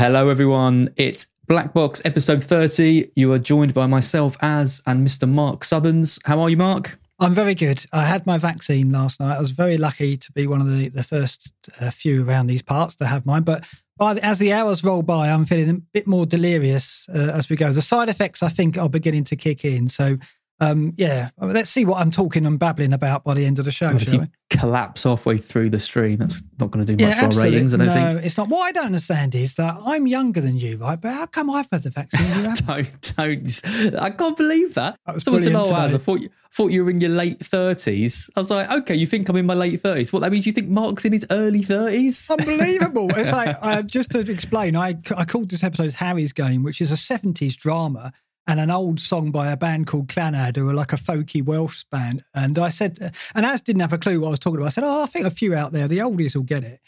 Hello, everyone. It's Black Box episode 30. You are joined by myself, Az, and Mr. Mark Sutherns. How are you, Mark? I'm very good. I had my vaccine last night. I was very lucky to be one of the, the first uh, few around these parts to have mine. But the, as the hours roll by, I'm feeling a bit more delirious uh, as we go. The side effects, I think, are beginning to kick in. So um, yeah, let's see what I'm talking and babbling about by the end of the show. If you we? collapse halfway through the stream, that's not going to do much yeah, for our ratings. I don't no, think. it's not. What I don't understand is that I'm younger than you, right? But how come I've had the vaccine? don't, don't. I can't believe that. that Someone said, "Oh, I thought you, thought you were in your late 30s." I was like, "Okay, you think I'm in my late 30s? What that means? You think Mark's in his early 30s? Unbelievable! it's like uh, just to explain, I I called this episode Harry's Game, which is a 70s drama and an old song by a band called Clannad, who are like a folky Welsh band. And I said, and Az didn't have a clue what I was talking about. I said, Oh, I think a few out there, the oldies will get it.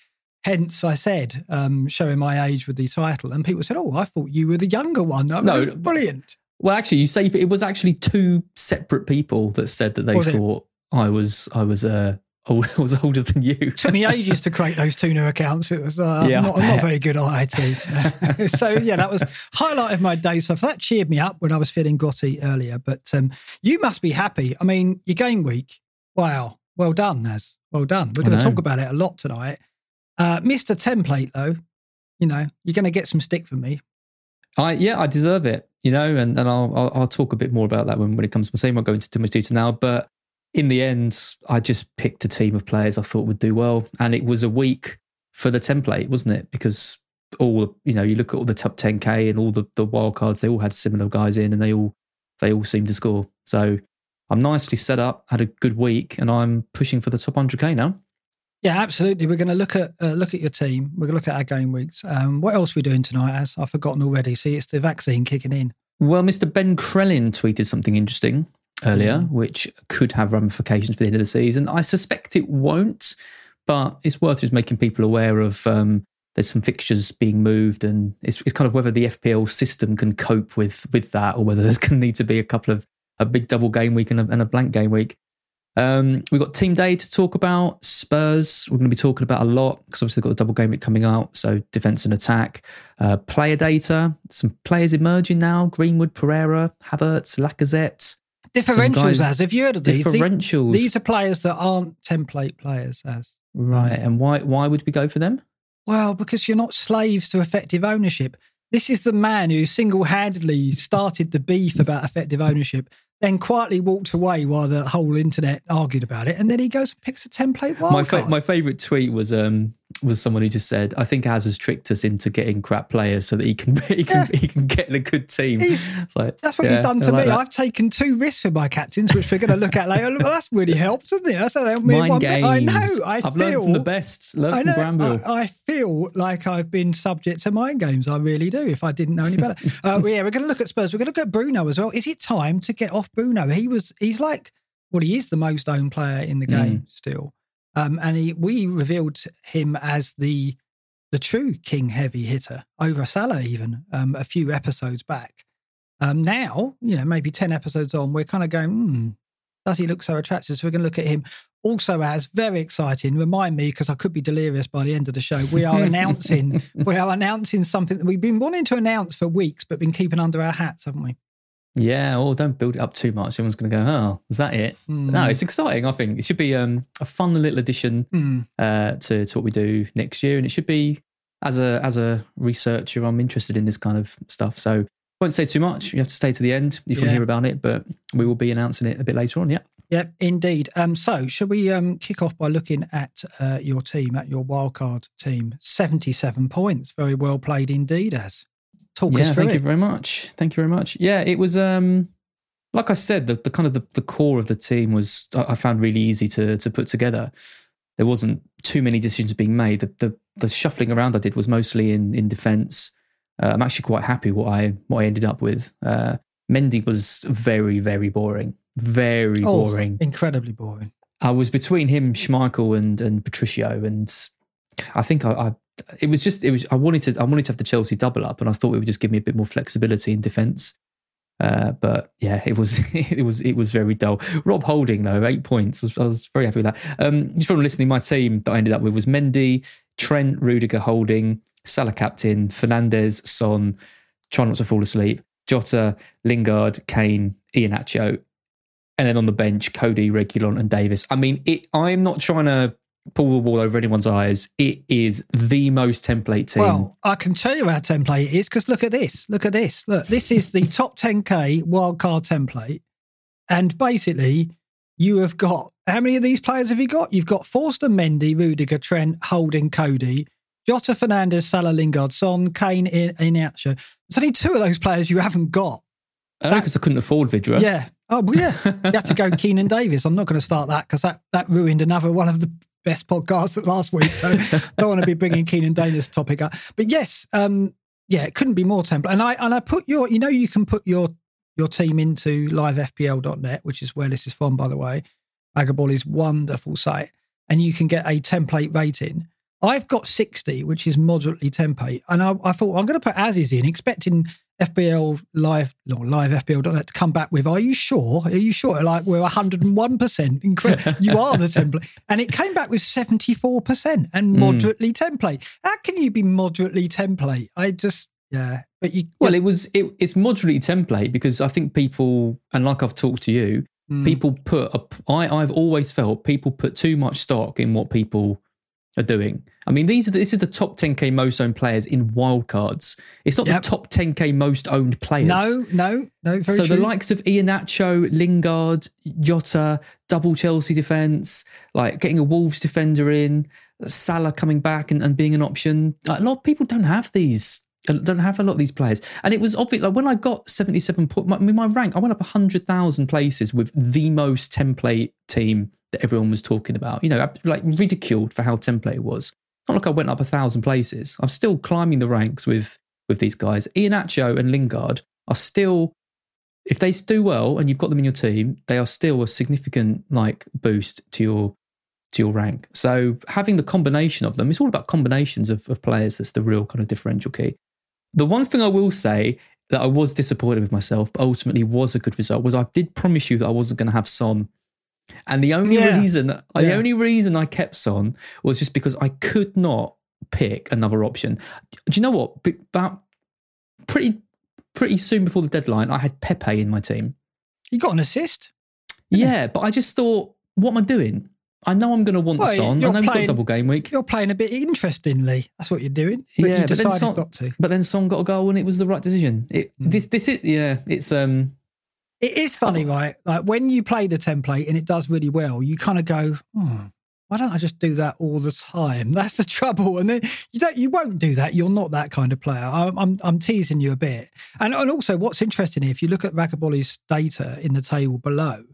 Hence, I said, um, showing my age with the title. And people said, Oh, I thought you were the younger one. I mean, no, brilliant. Well, actually, you say it was actually two separate people that said that they was thought it? I was I was uh, I was older than you. It took me ages to create those two new accounts. It was uh, yeah, not, not, very good at IT. so yeah, that was highlight of my day. So that cheered me up when I was feeling grotty earlier. But um, you must be happy. I mean, your game week. Wow, well done, Naz. Well done. We're going to talk about it a lot tonight. Uh, Mr. Template, though, you know, you're going to get some stick from me. I yeah, I deserve it. You know, and, and I'll, I'll, I'll talk a bit more about that when, when it comes to my team. I'll go into too much detail now, but in the end, I just picked a team of players I thought would do well, and it was a week for the template, wasn't it? Because all you know, you look at all the top 10k and all the the wild cards, they all had similar guys in, and they all they all seemed to score. So I'm nicely set up, had a good week, and I'm pushing for the top 100k now. Yeah, absolutely. We're going to look at uh, look at your team. We're going to look at our game weeks. Um, what else are we doing tonight? As I've forgotten already. See, it's the vaccine kicking in. Well, Mr. Ben Crellin tweeted something interesting earlier, mm. which could have ramifications for the end of the season. I suspect it won't, but it's worth just making people aware of um, there's some fixtures being moved, and it's, it's kind of whether the FPL system can cope with with that, or whether there's going to need to be a couple of a big double game week and a, and a blank game week. Um, we've got team day to talk about. Spurs, we're going to be talking about a lot because obviously they've got the double game week coming out. So defense and attack. Uh, player data, some players emerging now Greenwood, Pereira, Havertz, Lacazette. Differentials, as have you heard of these? Differentials. These are players that aren't template players, as right. And why why would we go for them? Well, because you're not slaves to effective ownership. This is the man who single handedly started the beef about effective ownership then quietly walked away while the whole internet argued about it, and then he goes and picks a template wildcard. My, fa- my favorite tweet was um, was someone who just said, "I think Az has tricked us into getting crap players so that he can he can yeah. he can get in a good team." Like, that's what yeah, you've done to like me. That. I've taken two risks for my captains, which we're going to look at later. Well, that's really helped, hasn't it? That's helped me. Mind games. I know. I have feel, learned from the best. Learned I know, from Granville. I, I, feel like I've been subject to mind games. I really do. If I didn't know any better, uh, yeah, we're going to look at Spurs. We're going to look at Bruno as well. Is it time to get off Bruno? He was. He's like. Well, he is the most owned player in the game mm. still. Um, and he, we revealed him as the the true king heavy hitter over Salah, even um, a few episodes back. Um, now, you know, maybe 10 episodes on, we're kind of going, hmm, Does he look so attractive? So we're going to look at him. Also, as very exciting. Remind me because I could be delirious by the end of the show. We are announcing we are announcing something that we've been wanting to announce for weeks, but been keeping under our hats, haven't we? Yeah, oh, don't build it up too much. Everyone's going to go, oh, is that it? Mm. No, it's exciting. I think it should be um, a fun little addition mm. uh, to, to what we do next year. And it should be, as a as a researcher, I'm interested in this kind of stuff. So won't say too much. You have to stay to the end if you yeah. want to hear about it, but we will be announcing it a bit later on. Yeah. Yeah, indeed. Um, so, shall we um, kick off by looking at uh, your team, at your wildcard team? 77 points. Very well played indeed, as. Talk yeah, thank it. you very much. Thank you very much. Yeah, it was um like I said, the, the kind of the, the core of the team was I found really easy to to put together. There wasn't too many decisions being made. The the, the shuffling around I did was mostly in in defence. Uh, I'm actually quite happy what I what I ended up with. Uh, Mendy was very very boring, very oh, boring, incredibly boring. I was between him, Schmeichel, and and Patricio, and I think I, I it was just it was I wanted to I wanted to have the Chelsea double up, and I thought it would just give me a bit more flexibility in defence. Uh, but yeah, it was it was it was very dull. Rob Holding though, eight points. I was very happy with that. Um, just from listening, my team that I ended up with was Mendy, Trent, Rudiger, Holding, Salah captain, Fernandes, Son. Try not to fall asleep. Jota, Lingard, Kane, Iheanacho, and then on the bench, Coady, Regulon, and Davis. I mean, it, I'm not trying to pull the wool over anyone's eyes. It is the most template team. Well, I can tell you how template it is because look at this. Look at this. Look, this is the top 10K wildcard template. And basically, you have got how many of these players have you got? You've got Forster, Mendy, Rudiger, Trent, Holding, Coady, Jota, Fernandes, Salah, Lingard, Son, Kane, Iheanacho. There's only two of those players you haven't got. Oh, because I couldn't afford Vydra. Yeah. Oh, well, yeah. you had to go Keinan Davis. I'm not going to start that because that, that ruined another one of the best podcast last week, so don't want to be bringing Keinan Davis topic up. But yes, um, yeah, it couldn't be more template. And I and I put your, you know, you can put your your team into livefpl.net, which is where this is from, by the way. is wonderful site, and you can get a template rating. I've got 60, which is moderately template. And I, I thought I'm going to put Aziz in, expecting FPL live, or live FPL to come back with, are you sure? Are you sure? Like we're 101%. Incredible. you are the template. And it came back with 74% and hmm. moderately mm. template. How can you be moderately template? I just, yeah. But you. Well, it was, it, it's moderately template because I think people, and like I've talked to you, mm. people put, a, I, I've always felt people put too much stock in what people are doing. I mean, these are the, this is the top 10k most owned players in wildcards. It's not yep. the top 10k most owned players. No, no, no. so true. the likes of Iheanacho, Lingard, Jota, double Chelsea defense, like getting a Wolves defender in, Salah coming back and, and being an option. A lot of people don't have these. Uh, don't have a lot of these players, and it was obvious. Like when I got seventy-seven, my, my rank, I went up hundred thousand places with the most template team that everyone was talking about. You know, like ridiculed for how template was. Not like I went up a thousand places. I'm still climbing the ranks with with these guys. Iheanacho and Lingard are still, if they do well and you've got them in your team, they are still a significant like boost to your to your rank. So having the combination of them, it's all about combinations of, of players. That's the real kind of differential key. The one thing I will say that I was disappointed with myself, but ultimately was a good result, was I did promise you that I wasn't going to have Son and the only yeah. reason, yeah. the only reason I kept Son was just because I could not pick another option. Do you know what? About pretty pretty soon before the deadline, I had Pepe in my team. You got an assist. Yeah, but I just thought, what am I doing? I know I'm going to want well, Son. I know he's got double game week. You're playing a bit interestingly. That's what you're doing. But yeah, but then Son, not to. But then Son got a goal, and it was the right decision. It, mm. This, this is yeah. It's um. It is funny, right? Like when you play the template and it does really well, you kind of go, hmm, why don't I just do that all the time? That's the trouble. And then you don't, you won't do that. You're not that kind of player. I'm, I'm, I'm teasing you a bit. And, and also, what's interesting, if you look at Ragabolly's data in the table below,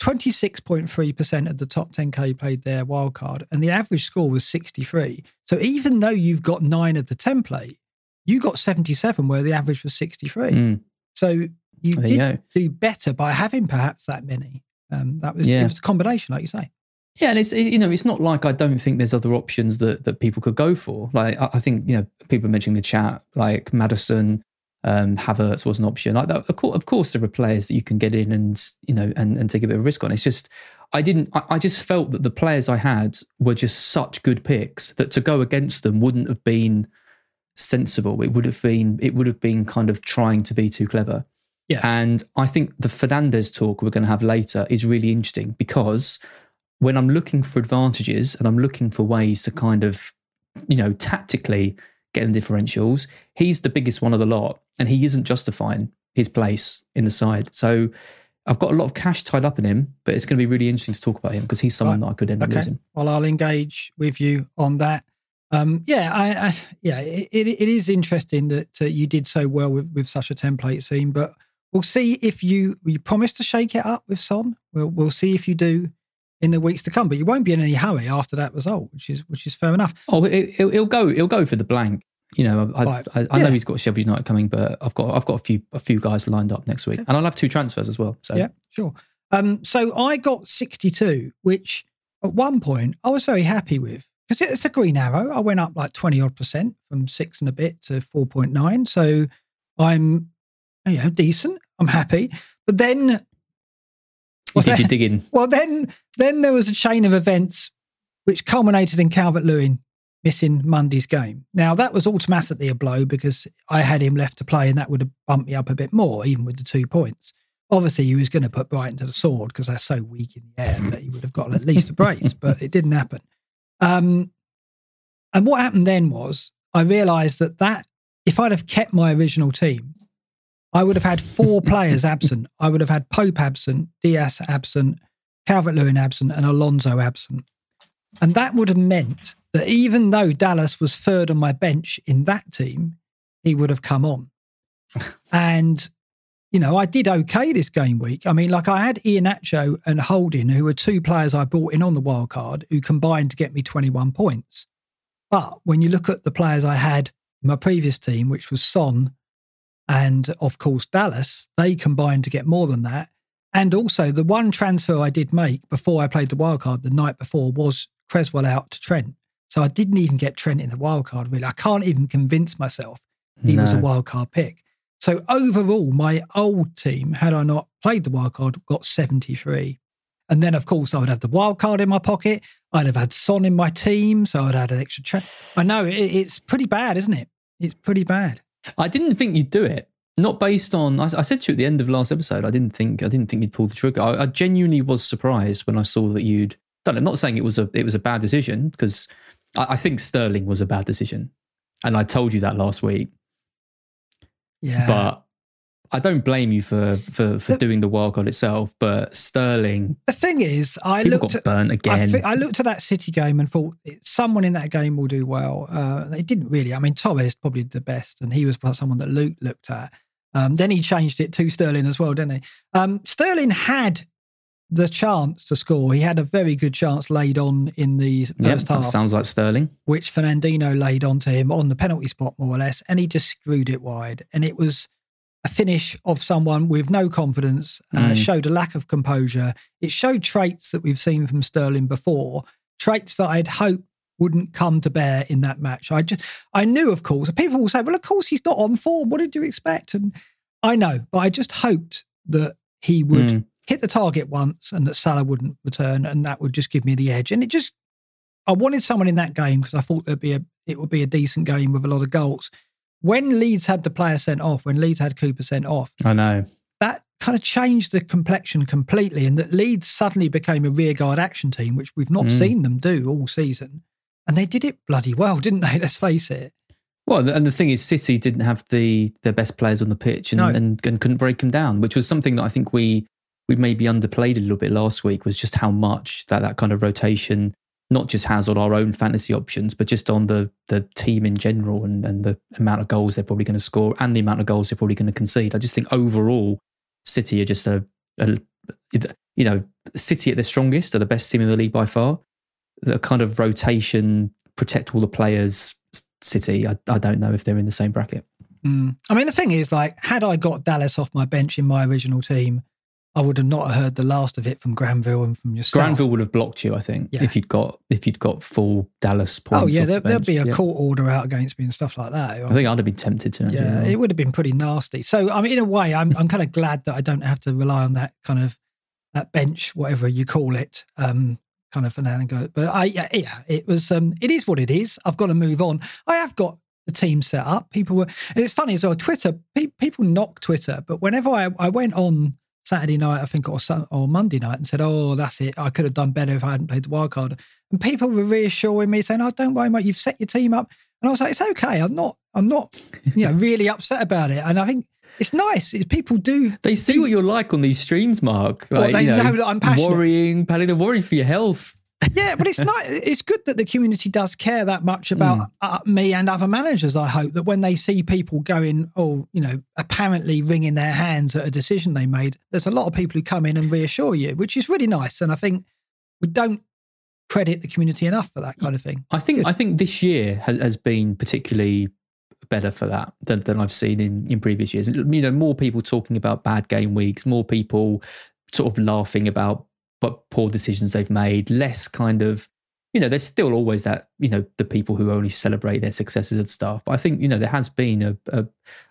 26.3% of the top 10K played their wildcard, and the average score was 63. So even though you've got nine of the template, you got 77, where the average was 63. Mm. So you there did you do better by having perhaps that many. Um, that was yeah. it was a combination, like you say. Yeah, and it's you know it's not like I don't think there's other options that that people could go for. Like I, I think you know people mentioning the chat like Maddison, um, Havertz was an option. Like that, of, course, of course, there are players that you can get in and you know and, and take a bit of risk on. It's just I didn't. I, I just felt that the players I had were just such good picks that to go against them wouldn't have been sensible. It would have been. It would have been kind of trying to be too clever. Yeah. And I think the Fernandes talk we're going to have later is really interesting because when I'm looking for advantages and I'm looking for ways to kind of, you know, tactically getting differentials. He's the biggest one of the lot, and he isn't justifying his place in the side. So I've got a lot of cash tied up in him, but it's going to be really interesting to talk about him because he's someone right. that I could end up losing. Well, I'll engage with you on that. Um, yeah, I, I, yeah, it, it is interesting that uh, you did so well with, with such a template scene, but we'll see if you you promise to shake it up with Son. We'll we'll see if you do in the weeks to come. But you won't be in any hurry after that result, which is which is fair enough. Oh, it, will it, go. It'll go for the blank. You know, I, right. I, I yeah. know he's got Sheffield United coming, but I've got I've got a few a few guys lined up next week, and I'll have two transfers as well. So yeah, sure. Um, so I got sixty two, which at one point I was very happy with because it's a green arrow. I went up like twenty odd percent from six and a bit to four point nine. So I'm you know decent. I'm happy. But then well, did you dig in? Well, then then there was a chain of events which culminated in Calvert Lewin missing Monday's game. Now, that was automatically a blow because I had him left to play and that would have bumped me up a bit more, even with the two points. Obviously, he was going to put Brighton to the sword because they're so weak in the air that he would have got at least a brace, but it didn't happen. Um, and what happened then was I realised that that if I'd have kept my original team, I would have had four players absent. I would have had Pope absent, Dias absent, Calvert Lewin absent, and Alonso absent. And that would have meant that even though Dallas was third on my bench in that team, he would have come on. and, you know, I did okay this game week. I mean, like I had Iheanacho and Holding, who were two players I brought in on the wild card, who combined to get me 21 points. But when you look at the players I had in my previous team, which was Son and, of course, Dallas, they combined to get more than that. And also, the one transfer I did make before I played the wild card the night before was Cresswell out to Trent. So I didn't even get Trent in the wild card, really. I can't even convince myself he no. was a wild card pick. So overall, my old team, had I not played the wild card, got 73. And then, of course, I would have the wild card in my pocket. I'd have had Son in my team, so I'd had an extra. Tra- I know it, it's pretty bad, isn't it? It's pretty bad. I didn't think you'd do it. Not based on. I, I said to you at the end of last episode. I didn't think. I didn't think you'd pull the trigger. I, I genuinely was surprised when I saw that you'd I'm not saying it was a it was a bad decision because I, I think Sterling was a bad decision, and I told you that last week. Yeah, but I don't blame you for for for the, doing the wildcard itself, but Sterling. The thing is, I looked at burnt again. I, I, looked at that City game and thought someone in that game will do well. Uh, they didn't really. I mean, Torres probably the best, and he was someone that Luke looked at. Um, then he changed it to Sterling as well, didn't he? Um, Sterling had the chance to score. He had a very good chance laid on in the first yep, half. sounds like Sterling. Which Fernandinho laid on to him on the penalty spot, more or less, and he just screwed it wide. And it was a finish of someone with no confidence, uh, mm. showed a lack of composure. It showed traits that we've seen from Sterling before, traits that I'd hoped wouldn't come to bear in that match. I just, I knew, of course, people will say, well, of course he's not on form. What did you expect? And I know, but I just hoped that he would mm hit the target once and that Salah wouldn't return, and that would just give me the edge. And it just, I wanted someone in that game because I thought there'd be a, it would be a decent game with a lot of goals. When Leeds had the player sent off, when Leeds had Cooper sent off, I know that kind of changed the complexion completely, and that Leeds suddenly became a rearguard action team, which we've not mm. seen them do all season. And they did it bloody well, didn't they? Let's face it. Well, and the thing is, City didn't have the their best players on the pitch and, no. and, and couldn't break them down, which was something that I think we we maybe underplayed a little bit last week was just how much that that kind of rotation not just has on our own fantasy options, but just on the the team in general and, and the amount of goals they're probably going to score and the amount of goals they're probably going to concede. I just think overall, City are just a, a you know, City at their strongest are the best team in the league by far. The kind of rotation, protect all the players, City, I, I don't know if they're in the same bracket. Mm. I mean, the thing is, like, had I got Dallas off my bench in my original team, I would have not heard the last of it from Granville and from yourself. Granville would have blocked you, I think, Yeah. if you'd got if you'd got full Dallas points. Oh yeah, there, there'd be a Yeah. court order out against me and stuff like that. I think I'd have been tempted to. yeah, it would have been pretty nasty. So I mean, in a way, I'm I'm kind of glad that I don't have to rely on that kind of that bench, whatever you call it, um, kind of financial. But I yeah, yeah, it was um, it is what it is. I've got to move on. I have got the team set up. People were, and it's funny as well. Twitter, pe- people knock Twitter, but whenever I I went on. Saturday night, I think, or or Monday night, and said, "Oh, that's it. I could have done better if I hadn't played the wild card." And people were reassuring me, saying, "Oh, don't worry, mate. You've set your team up." And I was like, "It's okay. I'm not. I'm not, you know, really upset about it." And I think it's nice. It's, people do. They see what you're like on these streams, Mark. Well, they you know, know that I'm passionate. Worrying, Paddy, they're worried for your health. Yeah, but it's not. It's good that the community does care that much about Hmm. uh, me and other managers. I hope that when they see people going, oh, you know, apparently wringing their hands at a decision they made, there's a lot of people who come in and reassure you, which is really nice. And I think we don't credit the community enough for that kind of thing. I think Good. I think this year has, has been particularly better for that than, than I've seen in, in previous years. You know, more people talking about bad game weeks, more people sort of laughing about but poor decisions they've made, less kind of you know, there's still always that, you know, the people who only celebrate their successes and stuff. But I think, you know, there has been a, a,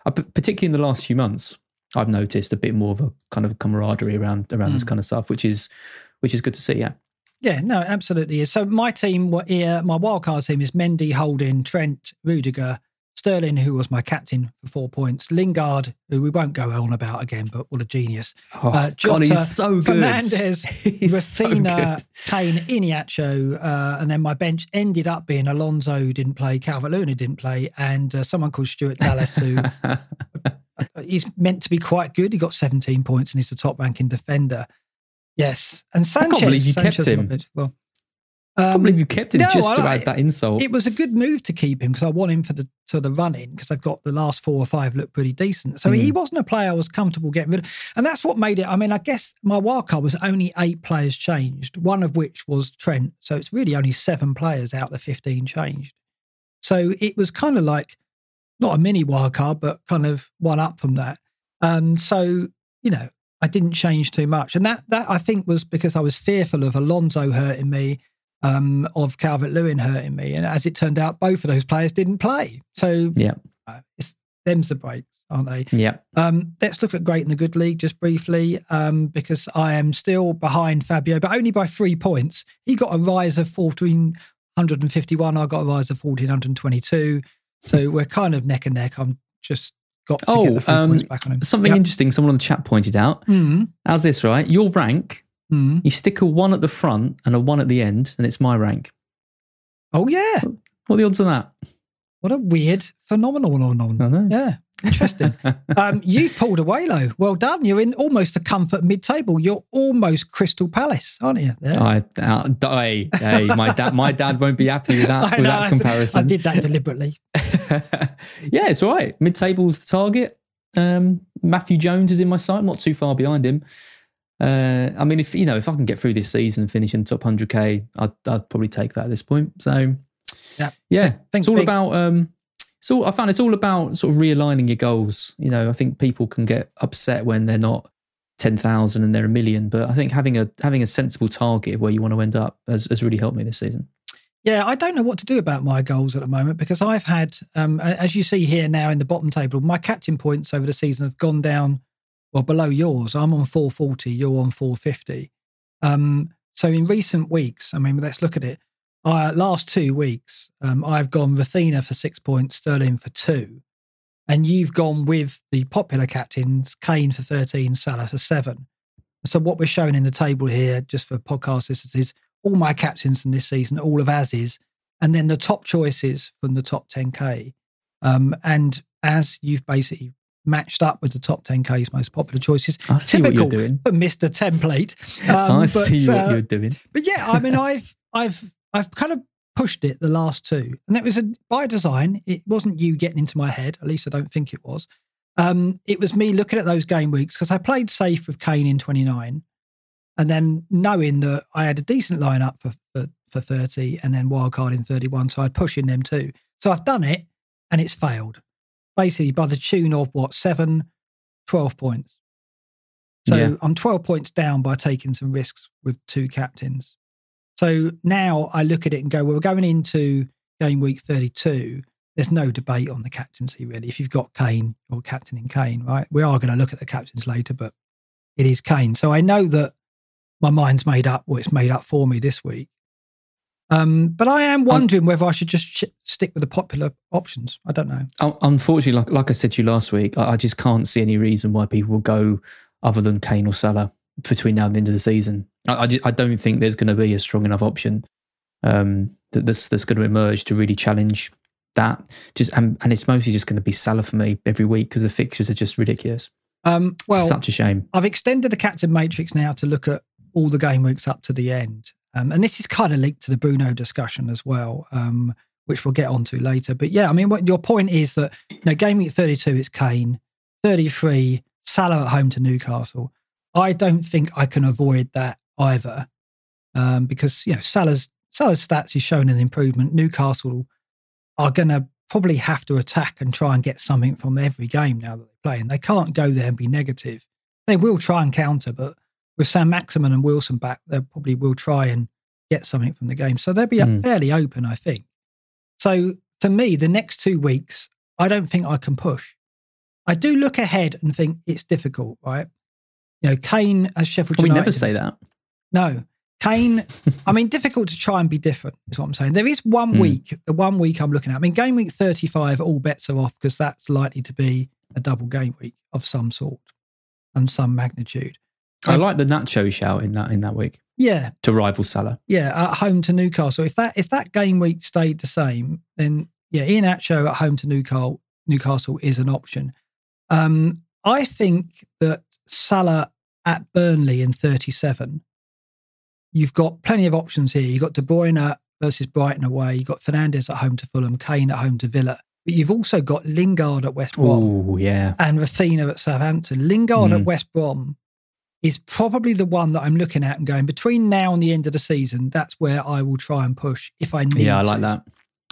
a particularly in the last few months, I've noticed a bit more of a kind of camaraderie around around this Mm. kind of stuff, which is which is good to see. Yeah. Yeah, no, absolutely. is. So my team were here. My wildcard team is Mendy, Holding, Trent, Rudiger, Sterling, who was my captain for four points, Lingard, who we won't go on about again, but what a genius. Oh, Uh, God, he's so good. Fernandes, He's so. Kane, Iheanacho, uh, and then my bench ended up being Alonso, who didn't play, Calvert Lewin, didn't play, and uh, someone called Stuart Dallas, who he's meant to be quite good. He got 17 points and he's the top ranking defender. Yes. And Sanchez. can't Sanchez. believe you kept Sanchez my him. bench. I can't um, believe you kept him no, just to add that insult. it was a good move to keep him because I want him for the to the run in because I've got the last four or five look pretty decent. So he Mm. wasn't a player I was comfortable getting rid of, and that's what made it. I mean, I guess my wild card was only eight players changed, one of which was Trent. So it's really only seven players out of the fifteen changed. So it was kind of like not a mini wild card, but kind of one up from that. Um, so you know, I didn't change too much, and that that I think was because I was fearful of Alonso hurting me um, of Calvert Lewin hurting me. And as it turned out, both of those players didn't play. So Yeah. uh, it's them's the breaks, aren't they? yeah. Um, let's look at Great in the Good League just briefly, um, because I am still behind Fabio, but only by three points. He got a rise of 1451. I got a rise of 1422. So we're kind of neck and neck. I'm just got to Oh, um, points back on him. Something Yep. interesting someone on the chat pointed out. Mm, How's this, right? Your rank, mm. you stick a one at the front and a one at the end, and it's my rank. Oh, yeah. What are the odds of that? What a weird phenomenon. I know. Yeah. Interesting. um, you've pulled away, low. Well done. You're in almost the comfort mid-table. You're almost Crystal Palace, aren't you? There. I, uh, hey, hey, my dad, my dad won't be happy with that, I with know, that comparison. I did that deliberately. yeah, it's all right. Mid table's the target. Um, Matthew Jones is in my sight. I'm not too far behind him. Uh, I mean, if you know, if I can get through this season and finish in top 100k, I'd, I'd probably take that at this point. So, Yeah. yeah, Think it's all big. about. Um, it's all. I found it's all about sort of realigning your goals. You know, I think people can get upset when they're not ten thousand and they're a million, but I think having a having a sensible target where you want to end up has, has really helped me this season. Yeah, I don't know what to do about my goals at the moment because I've had, um, as you see here now in the bottom table, my captain points over the season have gone down, well, below yours. I'm on 440, you're on 450. Um, so in recent weeks, I mean, let's look at it. Uh, last two weeks, um, I've gone Raphinha for six points, Sterling for two. And you've gone with the popular captains, Kane for 13, Salah for seven. So what we're showing in the table here, just for podcast listeners, is all my captains in this season, all of Az's, and then the top choices from the top 10K. Um, and as you've basically matched up with the top 10K's most popular choices, I see typical what you're doing. for Mr. Template. Um, I but, see what uh, you're doing. but yeah, I mean, I've I've I've kind of pushed it the last two, and that was a, by design. It wasn't you getting into my head. At least I don't think it was. Um, it was me looking at those game weeks because I played safe with Kane in 29, and then knowing that I had a decent lineup for for, for 30, and then wildcard in 31, so I'd push in them too. So I've done it, and it's failed. Basically, by the tune of what seven, 12 points. So Yeah. I'm 12 points down by taking some risks with two captains. So now I look at it and go, well, we're going into game week 32. There's no debate on the captaincy, really. If you've got Kane or captain in Kane, right? We are going to look at the captains later, but it is Kane. So I know that my mind's made up, or it's made up for me this week. Um, but I am wondering whether I should just sh- stick with the popular options. I don't know. Unfortunately, like, like I said to you last week, I, I just can't see any reason why people will go other than Kane or Salah between now and the end of the season. I, I, ju- I don't think there's going to be a strong enough option um, that that's, that's going to emerge to really challenge that. Just and, and it's mostly just going to be Salah for me every week because the fixtures are just ridiculous. Um, well, Such a shame. I've extended the captain matrix now to look at all the game weeks up to the end. Um, and this is kind of linked to the Bruno discussion as well, um, which we'll get onto later. But yeah, I mean, what your point is that you know, game week 32 is Kane, 33, Salah at home to Newcastle. I don't think I can avoid that either um, because, you know, Salah's, Salah's stats is showing an improvement. Newcastle are going to probably have to attack and try and get something from every game now that they're playing. They can't go there and be negative. They will try and counter, but with Saint-Maximin and Wilson back, they probably will try and get something from the game. So they'll be Mm. fairly open, I think. So for me, the next two weeks, I don't think I can push. I do look ahead and think it's difficult, right? You know, Kane as Sheffield we never say that. No. Kane, I mean, difficult to try and be different, is what I'm saying. There is one Mm. week, the one week I'm looking at. I mean, game week 35, all bets are off because that's likely to be a double game week of some sort and some magnitude. I like the Nacho shout in that in that week Yeah, to rival Salah. yeah, at home to Newcastle. If that if that game week stayed the same, then yeah, Iheanacho at home to Newcastle Newcastle is an option. Um, I think that Salah at Burnley in 37, you've got plenty of options here. You've got De Bruyne versus Brighton away. You've got Fernandes at home to Fulham, Kane at home to Villa. But you've also got Lingard at West Brom Oh yeah, and Raphinha at Southampton. Lingard at Mm. West Brom is probably the one that I'm looking at and going between now and the end of the season. That's where I will try and push if I need. yeah, I like to. that.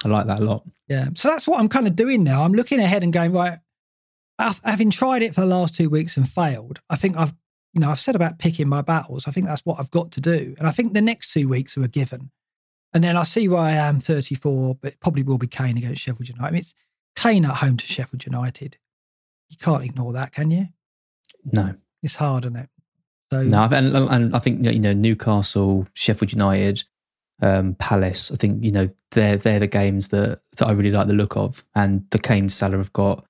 I like that a lot. Yeah, so that's what I'm kind of doing now. I'm looking ahead and going right. Having tried it for the last two weeks and failed, I think I've, you know, I've said about picking my battles. I think that's what I've got to do, and I think the next two weeks are a given. And then I see where I am, 34, but it probably will be Kane against Sheffield United. I mean, it's Kane at home to Sheffield United. You can't ignore that, can you? No, It's hard, isn't it? So no, and, and I think you know Newcastle, Sheffield United, um, Palace. I think you know they're they're the games that that I really like the look of, and the Kane Salah have got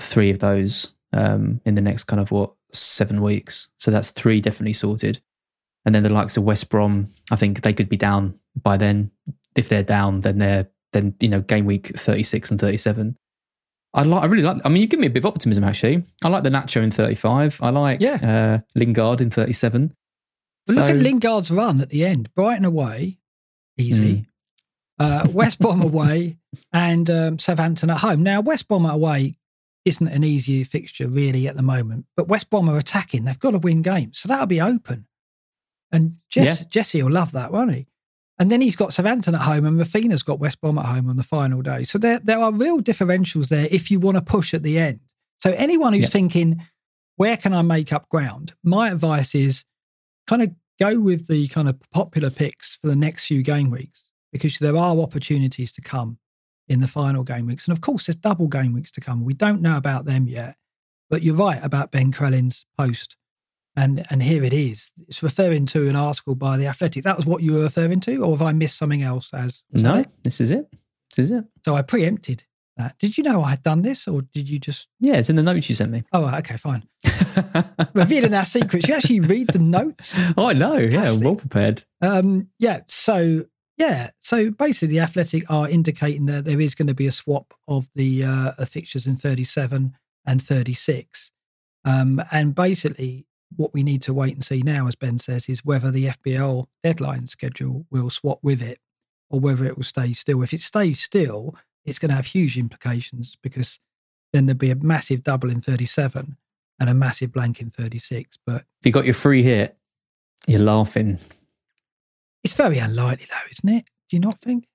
three of those um, in the next kind of what seven weeks. So that's three definitely sorted, and then the likes of West Brom. I think they could be down by then. If they're down, then they're then you know game week thirty six and thirty seven. I like. I really like. I mean, you give me a bit of optimism. Actually, I like the Nacho in thirty-five. I like Yeah. uh, Lingard in thirty-seven. But look at Lingard's run at the end. Brighton away, easy. Uh, West Brom away, and um, Southampton at home. Now, West Brom away isn't an easy fixture really at the moment, but West Brom are attacking. They've got to win games, so that'll be open. And Jess, Yeah. Jesse will love that, won't he? And then he's got Southampton at home, and Raphinha's got West Brom at home on the final day. So there, there are real differentials there if you want to push at the end. So anyone who's Yeah. thinking, where can I make up ground? My advice is kind of go with the kind of popular picks for the next few game weeks because there are opportunities to come in the final game weeks. And of course, there's double game weeks to come. We don't know about them yet, but you're right about Ben Crellin's post. And and here it is. It's referring to an article by the Athletic. That was what you were referring to, or have I missed something else? As No, it? this is it. This is it. so I preempted that. Did you know I had done this, or did you just? Yeah, it's in the notes you sent me. Oh, okay, fine. Revealing our secrets. You actually read the notes. oh, I know. Yeah, well prepared. Um, yeah. So yeah. So basically, the Athletic are indicating that there is going to be a swap of the uh, fixtures in 37 and 36. Um, and basically, what we need to wait and see now, as Ben says, is whether the FPL deadline schedule will swap with it or whether it will stay still. If it stays still, it's going to have huge implications because then there'll be a massive double in 37 and a massive blank in 36. But If you got your free hit, you're laughing. it's very unlikely, though, isn't it? Do you not think?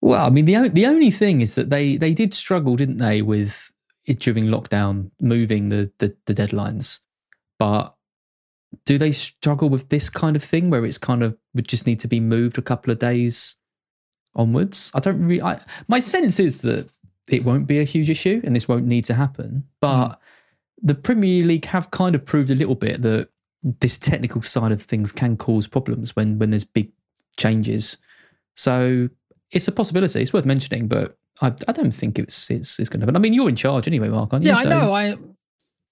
Well, I mean, the the only thing is that they they did struggle, didn't they, with it during lockdown moving the the, the deadlines. But do they struggle with this kind of thing where it's kind of would just need to be moved a couple of days onwards? I don't really. I, my sense is that it won't be a huge issue and this won't need to happen. But mm. the Premier League have kind of proved a little bit that this technical side of things can cause problems when when there's big changes. So it's a possibility. It's worth mentioning, but I, I don't think it's it's, it's going to happen. I mean, you're in charge anyway, Mark, aren't you? Yeah, I know. I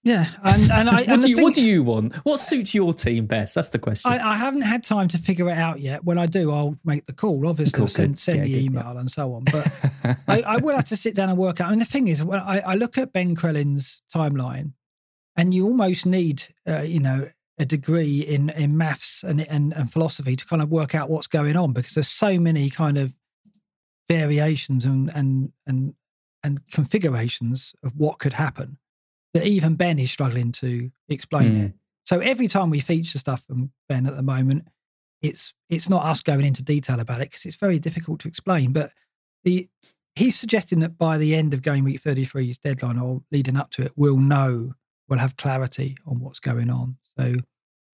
yeah, and and I what, and do you, thing, what do you want? What suits your team best? That's the question. I, I, haven't had time to figure it out yet. When I do, I'll make the call. Obviously, cool, send, send yeah, the email yeah. and so on. But I, I, will have to sit down and work out. I mean, the thing is, when I, I look at Ben Crellin's timeline, and you almost need, uh, you know, a degree in in maths and, and and philosophy to kind of work out what's going on because there's so many kind of variations and and and and configurations of what could happen that even Ben is struggling to explain mm. it. So every time we feature stuff from Ben at the moment, it's it's not us going into detail about it because it's very difficult to explain. But the he's suggesting that by the end of game week 33's deadline or leading up to it, we'll know, we'll have clarity on what's going on. So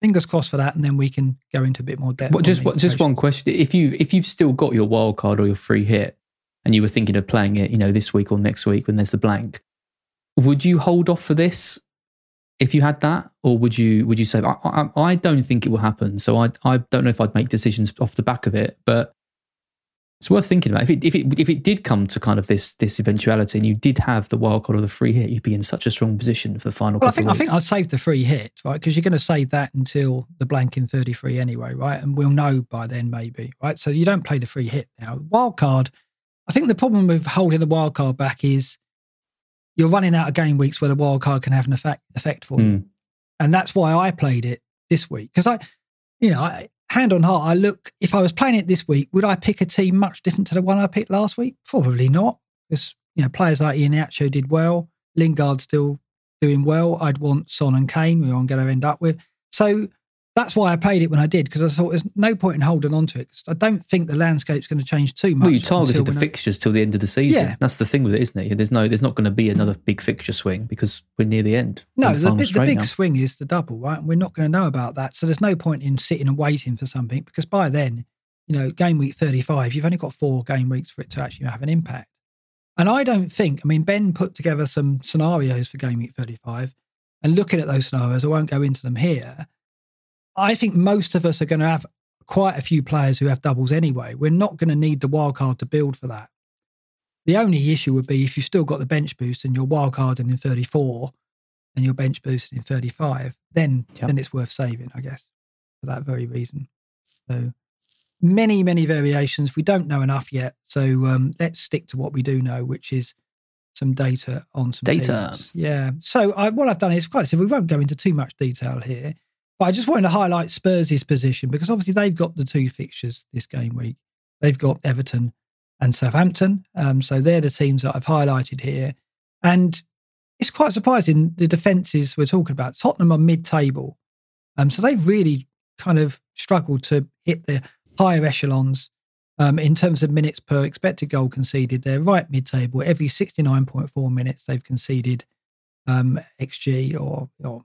fingers crossed for that, and then we can go into a bit more depth. What, just what, just one question: if you if you've still got your wild card or your free hit, and you were thinking of playing it, you know, this week or next week when there's a blank, would you hold off for this if you had that, or would you would you say I, I, I don't think it will happen? So I I don't know if I'd make decisions off the back of it, but it's worth thinking about. If it if it if it did come to kind of this this eventuality, and you did have the wild card or the free hit, you'd be in such a strong position for the final. Well, I think I think I'd save the free hit, right? Because you're going to save that until the blank in 33 anyway, right? And we'll know by then, maybe, right? So you don't play the free hit now. Wild card. I think the problem with holding the wild card back is you're running out of game weeks where the wild card can have an effect effect for mm. you, hmm. and that's why I played it this week because I, you know, I, hand on heart, I look if I was playing it this week, would I pick a team much different to the one I picked last week? Probably not, because you know players like Iheanacho did well, Lingard still doing well. I'd want Son and Kane, who I'm going to end up with. So that's why I played it when I did because I thought there's no point in holding on to it. I don't think the landscape's going to change too much. Well, you targeted the fixtures till the end of the season. Yeah. That's the thing with it, isn't it? There's no, there's not going to be another big fixture swing because we're near the end. No, the, the, the, big now. swing is the double, right? We're not going to know about that, so there's no point in sitting and waiting for something because by then, you know, game week 35, you've only got four game weeks for it to actually have an impact. And I don't think, I mean, Ben put together some scenarios for game week 35, and looking at those scenarios, I won't go into them here I think most of us are going to have quite a few players who have doubles anyway. We're not going to need the wild card to build for that. The only issue would be if you've still got the bench boost and you're wild carding in 34 and you're bench boosted in 35, then yep. then it's worth saving, I guess, for that very reason. So many, many variations. We don't know enough yet. So um, let's stick to what we do know, which is some data on some data. Teams. Yeah. So I, what I've done is quite simple. We won't go into too much detail here. But I just wanted to highlight Spurs' position because obviously they've got the two fixtures this game week. They've got Everton and Southampton. Um, so they're the teams that I've highlighted here. And it's quite surprising the defences we're talking about. Tottenham are mid table. Um, so they've really kind of struggled to hit the higher echelons um, in terms of minutes per expected goal conceded. They're right mid table. Every 69.4 minutes, they've conceded um, XG or, or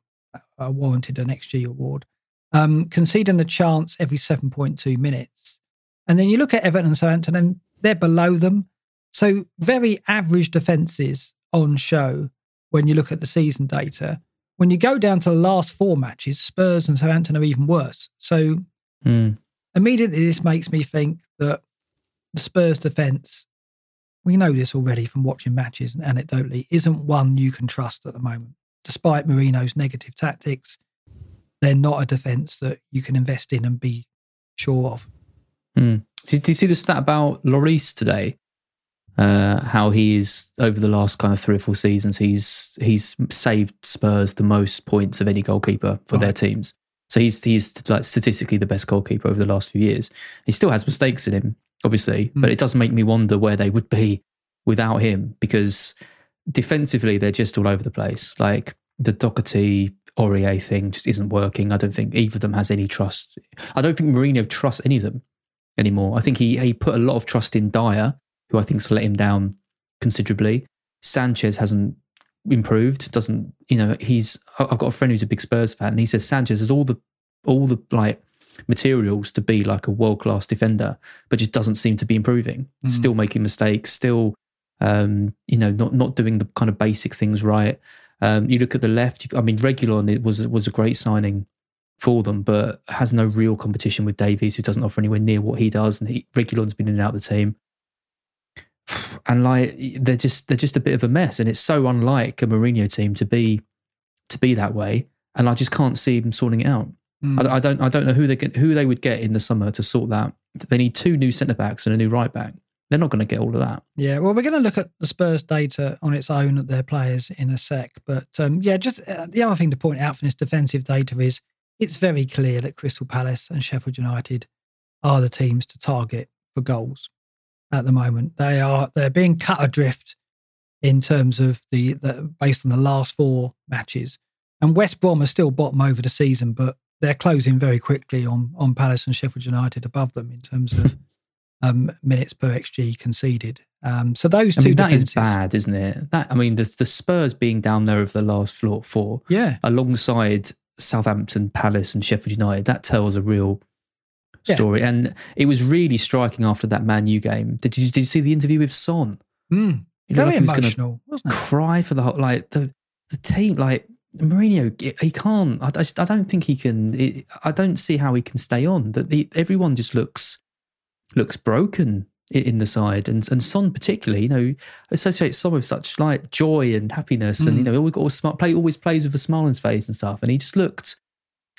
uh, warranted an XG award, um, conceding a chance every 7.2 minutes. And then you look at Everton and Southampton, and they're below them. So very average defences on show when you look at the season data. When you go down to the last four matches, Spurs and Southampton are even worse. So mm. immediately this makes me think that the Spurs defence, we know this already from watching matches and anecdotally, isn't one you can trust at the moment despite Mourinho's negative tactics, they're not a defence that you can invest in and be sure of. Mm. Did, you see the stat about Lloris today? Uh, how he is over the last kind of three or four seasons, he's he's saved Spurs the most points of any goalkeeper for right. their teams. So he's he's like statistically the best goalkeeper over the last few years. He still has mistakes in him, obviously, mm. but it does make me wonder where they would be without him because defensively, they're just all over the place. Like the Doherty Aurier thing just isn't working. I don't think either of them has any trust. I don't think Mourinho trusts any of them anymore. I think he he put a lot of trust in Dier, who I think's let him down considerably. Sanchez hasn't improved. Doesn't you know? He's. I've got a friend who's a big Spurs fan, and he says Sanchez has all the all the like materials to be like a world class defender, but just doesn't seem to be improving. Mm. Still making mistakes. Still, um, you know, not not doing the kind of basic things right. Um, you look at the left. You, I mean, Regulon it was was a great signing for them, but has no real competition with Davies, who doesn't offer anywhere near what he does. And he, Regulon's been in and out of the team, and like they're just they're just a bit of a mess. And it's so unlike a Mourinho team to be to be that way. And I just can't see them sorting it out. Mm. I, I don't I don't know who they get, who they would get in the summer to sort that. They need two new centre backs and a new right back. They're not going to get all of that. Yeah, well, we're going to look at the Spurs data on its own at their players in a sec. But um, yeah, just uh, the other thing to point out from this defensive data is it's very clear that Crystal Palace and Sheffield United are the teams to target for goals at the moment. They are they're being cut adrift in terms of the, the based on the last four matches. And West Brom are still bottom over the season, but they're closing very quickly on on Palace and Sheffield United above them in terms of um, minutes per xg conceded. Um, so those I two mean, that is bad, isn't it? That I mean, the the Spurs being down there of the last floor four, yeah, alongside Southampton, Palace, and Sheffield United, that tells a real Yeah. story. And it was really striking after that Man U game. Did you did you see the interview with Son? mm, He looked very like he was emotional, wasn't it? cry for the whole like the the team like Mourinho he can't I, I, don't think he can I don't see how he can stay on that everyone just looks looks broken in the side and and Son particularly you know associates Son with such like joy and happiness and you Mm. know always, always smart play always plays with a smile on his face and stuff and he just looked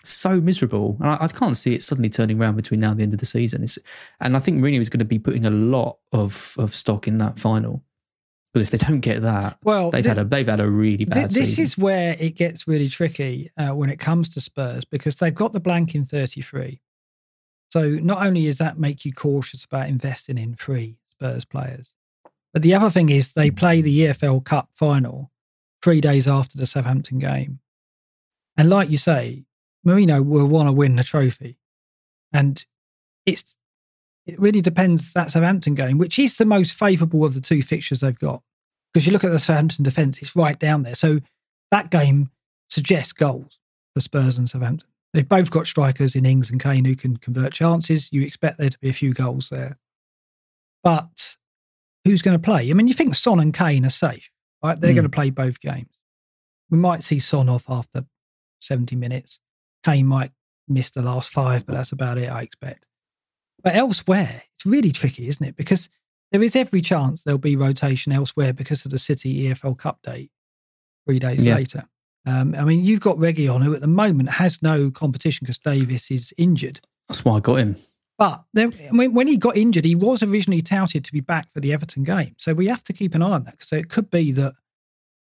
so miserable and I, I can't see it suddenly turning around between now and the end of the season it's, and I think Mourinho is going to be putting a lot of of stock in that final because if they don't get that Well, they've had a they've had a really bad this season. is where it gets really tricky uh, when it comes to Spurs because they've got the blank in 33. So not only does that make you cautious about investing in free Spurs players, but the other thing is they play the EFL Cup final three days after the Southampton game. And like you say, Mourinho will want to win the trophy. And it's it really depends that Southampton game, which is the most favourable of the two fixtures they've got. Because you look at the Southampton defence, it's right down there. So that game suggests goals for Spurs and Southampton. They've both got strikers in Ings and Kane who can convert chances. You expect there to be a few goals there. But who's going to play? I mean, you think Son and Kane are safe, right? They're Mm. going to play both games. We might see Son off after 70 minutes. Kane might miss the last five, but that's about it, I expect. But elsewhere, it's really tricky, isn't it? Because there is every chance there'll be rotation elsewhere because of the City EFL Cup date three days Yeah. later. Um, I mean, you've got Reguilon, who at the moment has no competition because Davies is injured. That's why I got him. But there, I mean, when he got injured, he was originally touted to be back for the Everton game. So we have to keep an eye on that because it could be that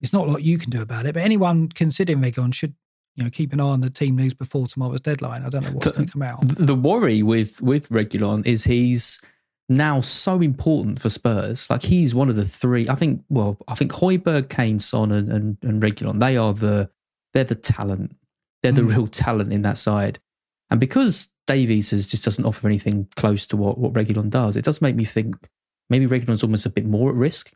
it's not a lot you can do about it. But anyone considering Reguilon should, you know, keep an eye on the team news before tomorrow's deadline. I don't know what's The- going to come out. The the worry with with Reguilon is he's now so important for Spurs. Like he's one of the three. I think. Well, I think Højbjerg, Kane, Son, and and, and Reguilon. They are the they're the talent. They're the Mm. real talent in that side. And because Davies is, just doesn't offer anything close to what what Reguilon does, it does make me think maybe Reguilon's almost a bit more at risk.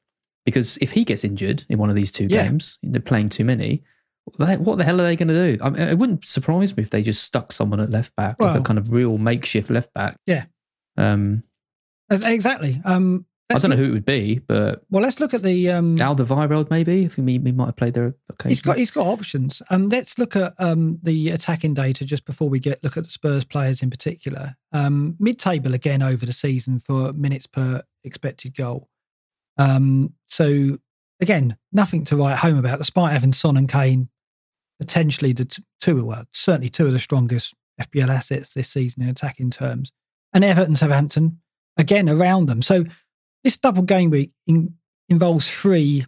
Because if he gets injured in one of these two Yeah. games, they're playing too many. What the hell are they going to do? I mean, it wouldn't surprise me if they just stuck someone at left back, like a kind of real makeshift left back. Yeah. Um, Exactly. Um, I don't know who it would be, but Well, let's look at the. Um, Alderweireld maybe. if he, he might have played there occasionally. He's got he's got options. Um, let's look at um, the attacking data just before we get look at the Spurs players in particular. Um, Mid table again over the season for minutes per expected goal. Um, so again, nothing to write home about, despite having Son and Kane potentially the t- two, well, certainly two of the strongest FPL assets this season in attacking terms, and Everton, Southampton again around them. So this double game week in, involves three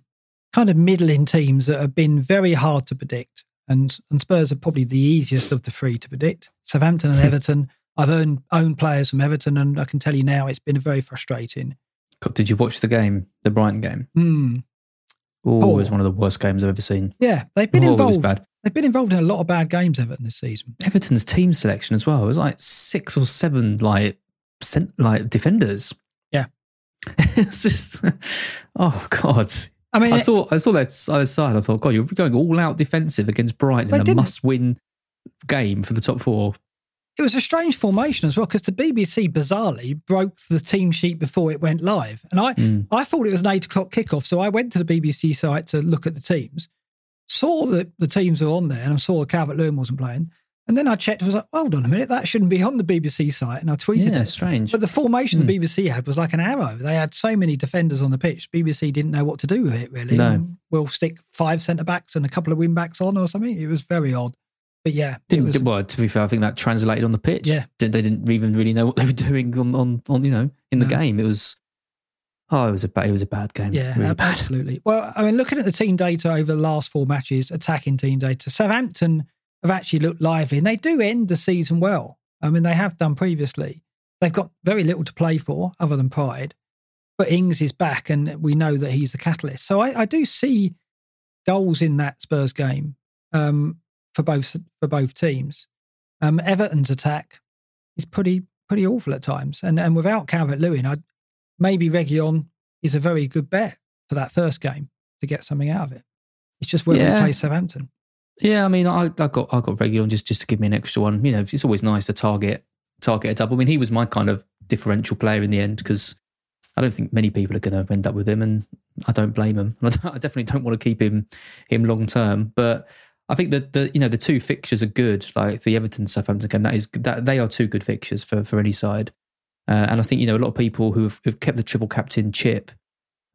kind of middling teams that have been very hard to predict. And, and Spurs are probably the easiest of the three to predict. Southampton and Everton. I've owned, owned players from Everton, and I can tell you now it's been very frustrating. God, Did you watch the game, the Brighton game? Hmm. Oh, it was one of the worst games I've ever seen. Yeah, they've been oh, involved. bad. They've been involved in a lot of bad games, Everton, this season. Everton's team selection as well. It was like six or seven like like defenders. Yeah. it's just oh god. I mean, I it- saw I saw that other side. I thought, God, you're going all out defensive against Brighton in a didn't. must-win game for the top four. it was a strange formation as well because the BBC bizarrely broke the team sheet before it went live, and I Mm. I thought it was an eight o'clock kickoff, so I went to the BBC site to look at the teams, saw that the teams were on there, and I saw Calvert Lewin wasn't playing, and then I checked. I was like, hold on a minute, that shouldn't be on the BBC site, and I tweeted Yeah, it. strange. But the formation Hmm. the BBC had was like an arrow. They had so many defenders on the pitch. BBC didn't know what to do with it really. No. And We'll stick five centre backs and a couple of wing backs on or something. It was very odd. But yeah, Didn't was, well, to be fair, I think that translated on the pitch. Yeah. They they didn't even really know what they were doing on, on, on you know, in the No. game. It was oh, it was a ba- it was a bad game. Yeah, really ab- bad. absolutely. Well, I mean, looking at the team data over the last four matches, attacking team data, Southampton have actually looked lively and they do end the season well. I mean, they have done previously. They've got very little to play for other than pride, but Ings is back and we know that he's the catalyst. So I, I do see goals in that Spurs game um, for both for both teams. Um, Everton's attack is pretty pretty awful at times, and and without Calvert Lewin, I maybe Reguilon is a very good bet for that first game to get something out of it. It's just whether Yeah. we play Southampton. Yeah, I mean, I, I got I got Reguilon just just to give me an extra one. You know, it's always nice to target target a double. I mean, he was my kind of differential player in the end because I don't think many people are going to end up with him, and I don't blame him. I, I definitely don't want to keep him him long term, but. I think that the you know the two fixtures are good, like the Everton Southampton game. That is that they are two good fixtures for for any side, uh, and I think you know a lot of people who have, kept the triple captain chip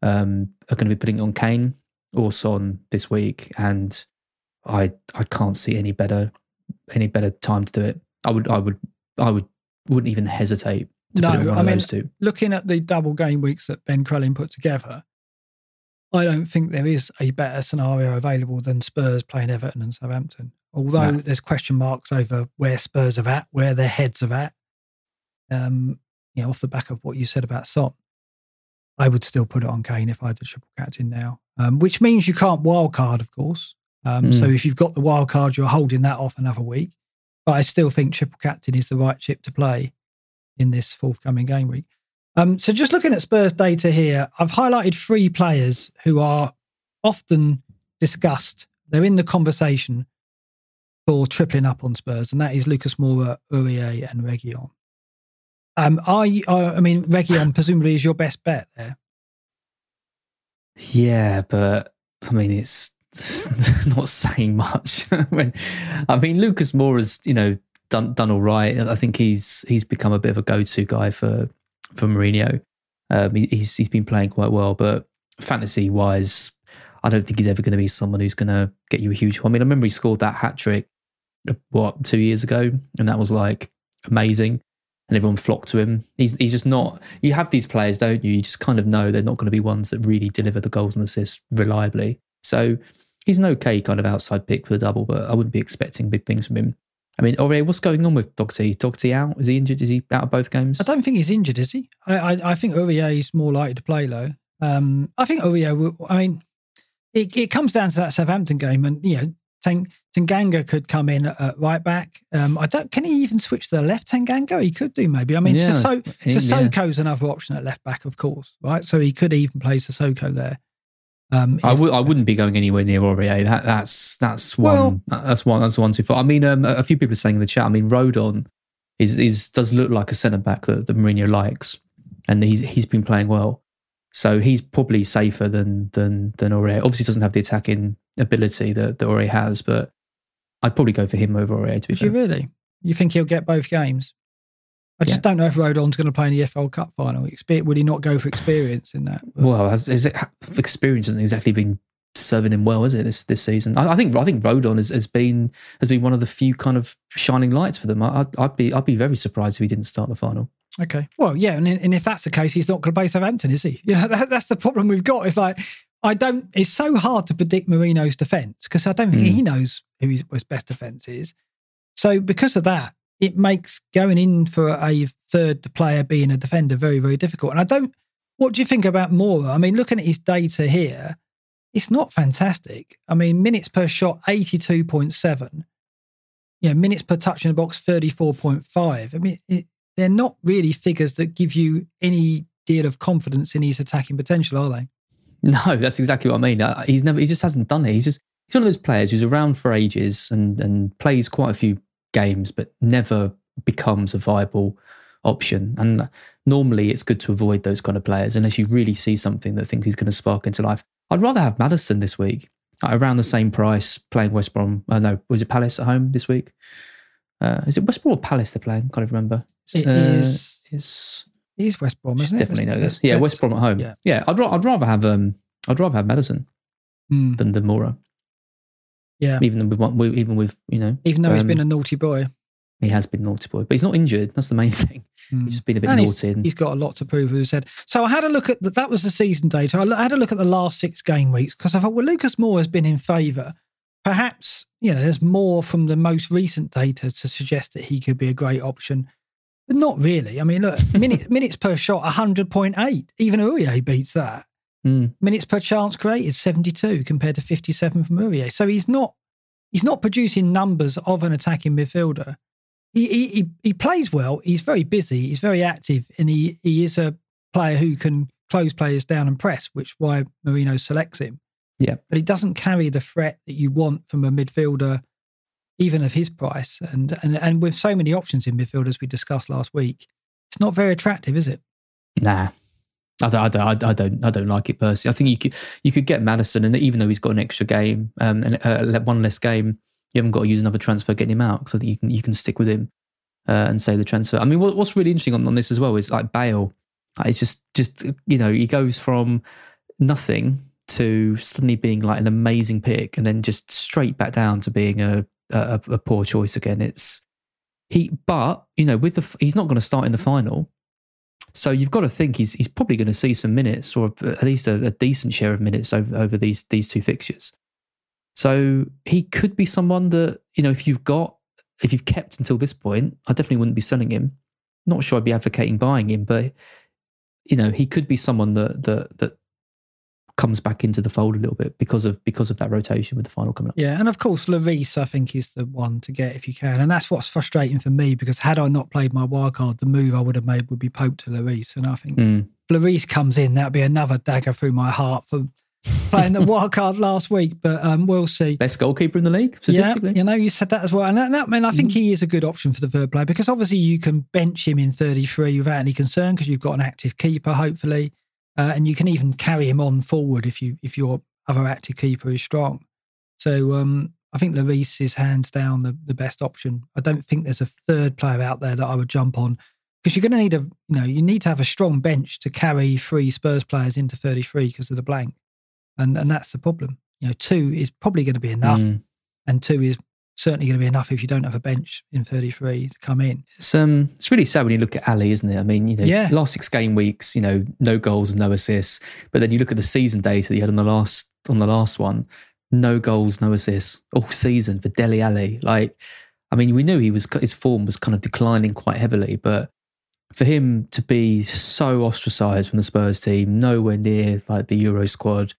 um, are going to be putting on Kane or Son this week, and I I can't see any better any better time to do it. I would I would I would wouldn't even hesitate to put it on No, one I of mean, those two. looking at the double game weeks that Ben Crellin put together, I don't think there is a better scenario available than Spurs playing Everton and Southampton. Although No. there's question marks over where Spurs are at, where their heads are at. Um, you know, off the back of what you said about Son, I would still put it on Kane if I had the triple captain now. Um, which means you can't wild card, of course. Um, So Mm. if you've got the wild card, you're holding that off another week. But I still think triple captain is the right chip to play in this forthcoming game week. Um, so just looking at Spurs data here, I've highlighted three players who are often discussed. They're in the conversation for tripling up on Spurs, and that is Lucas Moura, Aurier, and Reguilon. Um, are you, I mean, Reguilon presumably is your best bet there. Yeah, but I mean it's not saying much. I mean Lucas Moura's you know done done all right. I think he's he's become a bit of a go to guy for for Mourinho. Um, he, he's he's been playing quite well, but fantasy wise, I don't think he's ever going to be someone who's going to get you a huge. One. I mean, I remember he scored that hat trick what two years ago, and that was like amazing, and everyone flocked to him. He's he's just not. You have these players, don't you? You just kind of know they're not going to be ones that really deliver the goals and assists reliably. So he's an okay kind of outside pick for the double, but I wouldn't be expecting big things from him. I mean, Aurier, what's going on with Doherty? Doherty out? Is he injured? Is he out of both games? I don't think he's injured, is he? I, I, I think Aurier is more likely to play though. Um, I think Aurier. Will, I mean, it, it comes down to that Southampton game, and you know, Tang, Tanganga could come in at right back. Um, I don't. Can he even switch to the left? Tanganga, he could do maybe. I mean, Yeah, Sissoko, he- yeah. Another option at left back, of course, right? So he could even play Sissoko there. Um, I if- would. I wouldn't be going anywhere near Aurier. That, that's that's one. Well- that's one. That's one too far. I mean, um, a few people are saying in the chat. I mean, Rodon is is does look like a centre back that, that Mourinho likes, and he's he's been playing well. So he's probably safer than than than Aurier. Obviously, doesn't have the attacking ability that that Aurier has, but I'd probably go for him over Aurier. To be Would you really? You think he'll get both games? I just Yeah. don't know if Rodon's going to play in the EFL Cup final. Would he not go for experience in that? But- Well, has, is it, experience hasn't exactly been serving him well, is it this this season? I, I think I think Rodon has, has been has been one of the few kind of shining lights for them. I, I'd, I'd be I'd be very surprised if he didn't start the final. Okay. Well, yeah, and, and if that's the case, he's not going to play Southampton, is he? You know, that, that's the problem we've got. It's like I don't. It's so hard to predict Mourinho's defence because I don't think Mm. he knows who his, his best defence is. So because of that, it makes going in for a third player being a defender very very difficult. And I don't. What do you think about Moura? I mean, looking at his data here, it's not fantastic. I mean, minutes per shot eighty two point seven. Yeah, minutes per touch in the box thirty four point five. I mean, it, they're not really figures that give you any deal of confidence in his attacking potential, are they? No, that's exactly what I mean. Uh, He's never. He just hasn't done it. He's just. He's one of those players who's around for ages and and plays quite a few games, but never becomes a viable option. And normally, it's good to avoid those kind of players unless you really see something that thinks he's going to spark into life. I'd rather have Maddison this week around the same price, playing West Brom. Uh, no, was it Palace at home this week? Uh, is it West Brom or Palace they're playing? Can't even remember. It uh, is- is- It is West Brom, isn't it? definitely know this. Yeah, West Brom at home. yeah. Yeah, I'd, ra- I'd rather have um, I'd rather have Maddison Mm, than than Moura, yeah. even with one, with- even with you know, Even though he's been a naughty boy. he has been naughty boy, but he's not injured. That's the main thing. Mm. He's just been a bit And naughty. he's, and- he's got a lot to prove his head. So I had a look at the, that was the season data. I had a look at the last six game weeks because I thought, well, Lucas Moura has been in favour. Perhaps you know there's more from the most recent data to suggest that he could be a great option, but not really. I mean, look, minutes minutes per shot, hundred point eight. Even Aurier beats that. Mm. Minutes per chance created, seventy two compared to fifty seven from Aurier. So he's not he's not producing numbers of an attacking midfielder he, he he he plays well. He's very busy. He's very active, and he he is a player who can close players down and press, which why Mourinho selects him. Yeah. but he doesn't carry the threat that you want from a midfielder, even of his price. And and and with so many options in midfield as we discussed last week, it's not very attractive, is it? Nah. I don't, I, don't, I don't, I don't like it personally. I think you could, you could get Maddison, and even though he's got an extra game um, and uh, one less game, you haven't got to use another transfer getting him out because I think you can, you can stick with him uh, and say the transfer. I mean, what, what's really interesting on, on this as well is like Bale. Like, it's just, just you know, he goes from nothing to suddenly being like an amazing pick, and then just straight back down to being a a, a poor choice again. It's he, but you know, with the he's not going to start in the final. So you've got to think he's he's probably going to see some minutes, or at least a, a decent share of minutes over, over these these two fixtures. So he could be someone that you know if you've got if you've kept until this point, I definitely wouldn't be selling him. Not sure I'd be advocating buying him, but you know he could be someone that that that comes back into the fold a little bit because of because of that rotation with the final coming up. Yeah, and of course, Lloris, I think, is the one to get if you can, and that's what's frustrating for me because had I not played my wild card, the move I would have made would be Pope to Lloris, and I think Mm. Lloris comes in, that'd be another dagger through my heart for playing the wild card last week. But um, we'll see. Best goalkeeper in the league Yeah, statistically. you know, you said that as well, and that, that man, I think Mhm. he is a good option for the third player because obviously you can bench him in 33 without any concern because you've got an active keeper, hopefully, uh, and you can even carry him on forward if you if your other active keeper is strong. So um, I think Lloris is hands down the, the best option. I don't think there's a third player out there that I would jump on because you're going to need a you know you need to have a strong bench to carry three Spurs players into 33 because of the blank, and and that's the problem. You know, two is probably going to be enough Mm. and two is certainly going to be enough if you don't have a bench in 33 to come in. It's um, it's really sad when you look at Alli, isn't it? I mean, you know, Yeah. last six game weeks, you know, no goals and no assists. But then you look at the season data that you had on the last on the last one, no goals, no assists all season for Dele Alli. Like, I mean, we knew he was his form was kind of declining quite heavily, but for him to be so ostracised from the Spurs team, nowhere near like the Euro squad,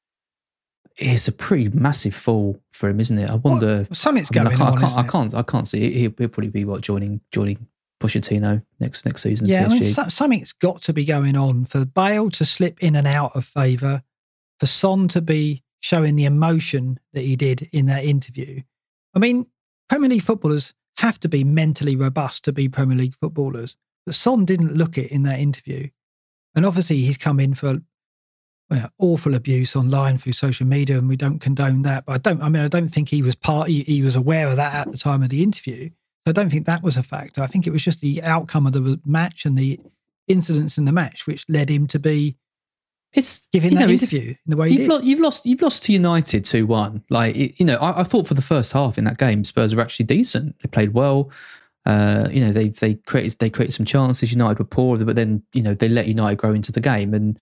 it's a pretty massive fall for him, isn't it? I wonder. Something's I, mean, going I, can't, on. I, can't, I can't. I can't see. It. He'll, he'll probably be what joining joining Pochettino next next season. Yeah, I mean, so, something's got to be going on for Bale to slip in and out of favour, for Son to be showing the emotion that he did in that interview. I mean, Premier League footballers have to be mentally robust to be Premier League footballers, but Son didn't look it in that interview. And obviously, he's come in for well, awful abuse online through social media, and we don't condone that. But I don't. I mean, I don't think he was part. He, he was aware of that at the time of the interview. So I don't think that was a factor. I think it was just the outcome of the match and the incidents in the match which led him to be it's giving you that know, it's- interview in the way You've, did. lo- you've lost. You've lost to United two one. Like it- you know, I, I thought for the first half in that game, Spurs were actually decent. They played well. Uh, you know, they they created they created some chances. United were poor, but then you know they let United grow into the game. And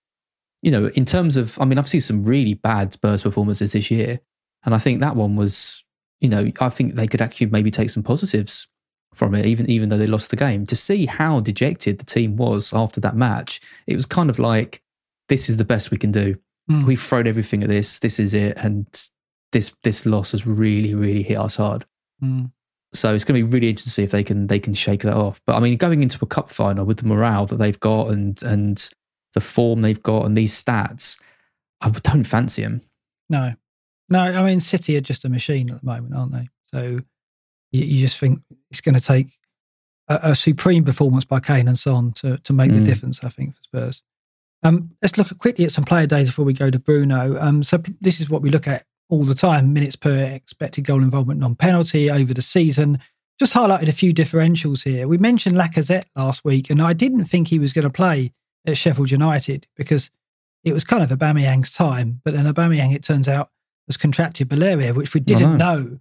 you know, in terms of, I mean, I've seen some really bad Spurs performances this year, and I think that one was, you know, I think they could actually maybe take some positives from it, even even though they lost the game. To see how dejected the team was after that match, it was kind of like, this is the best we can do Mm. we've thrown everything at this. This is it, and this this loss has really really hit us hard. Mm. So it's going to be really interesting to see if they can they can shake that off. But I mean, going into a cup final with the morale that they've got and and the form they've got and these stats, I don't fancy him. No, no. I mean, City are just a machine at the moment, aren't they? So you, you just think it's going to take a, a, supreme performance by Kane and Son to to make mm. the difference. I think for Spurs. Um, let's look at quickly at some player data before we go to Bruno. Um, so this is what we look at all the time: minutes per expected goal involvement, non-penalty over the season. Just highlighted a few differentials here. We mentioned Lacazette last week, and I didn't think he was going to play at Sheffield United because it was kind of Aubameyang's time. But then Aubameyang, it turns out, has contracted malaria, which we didn't know. know.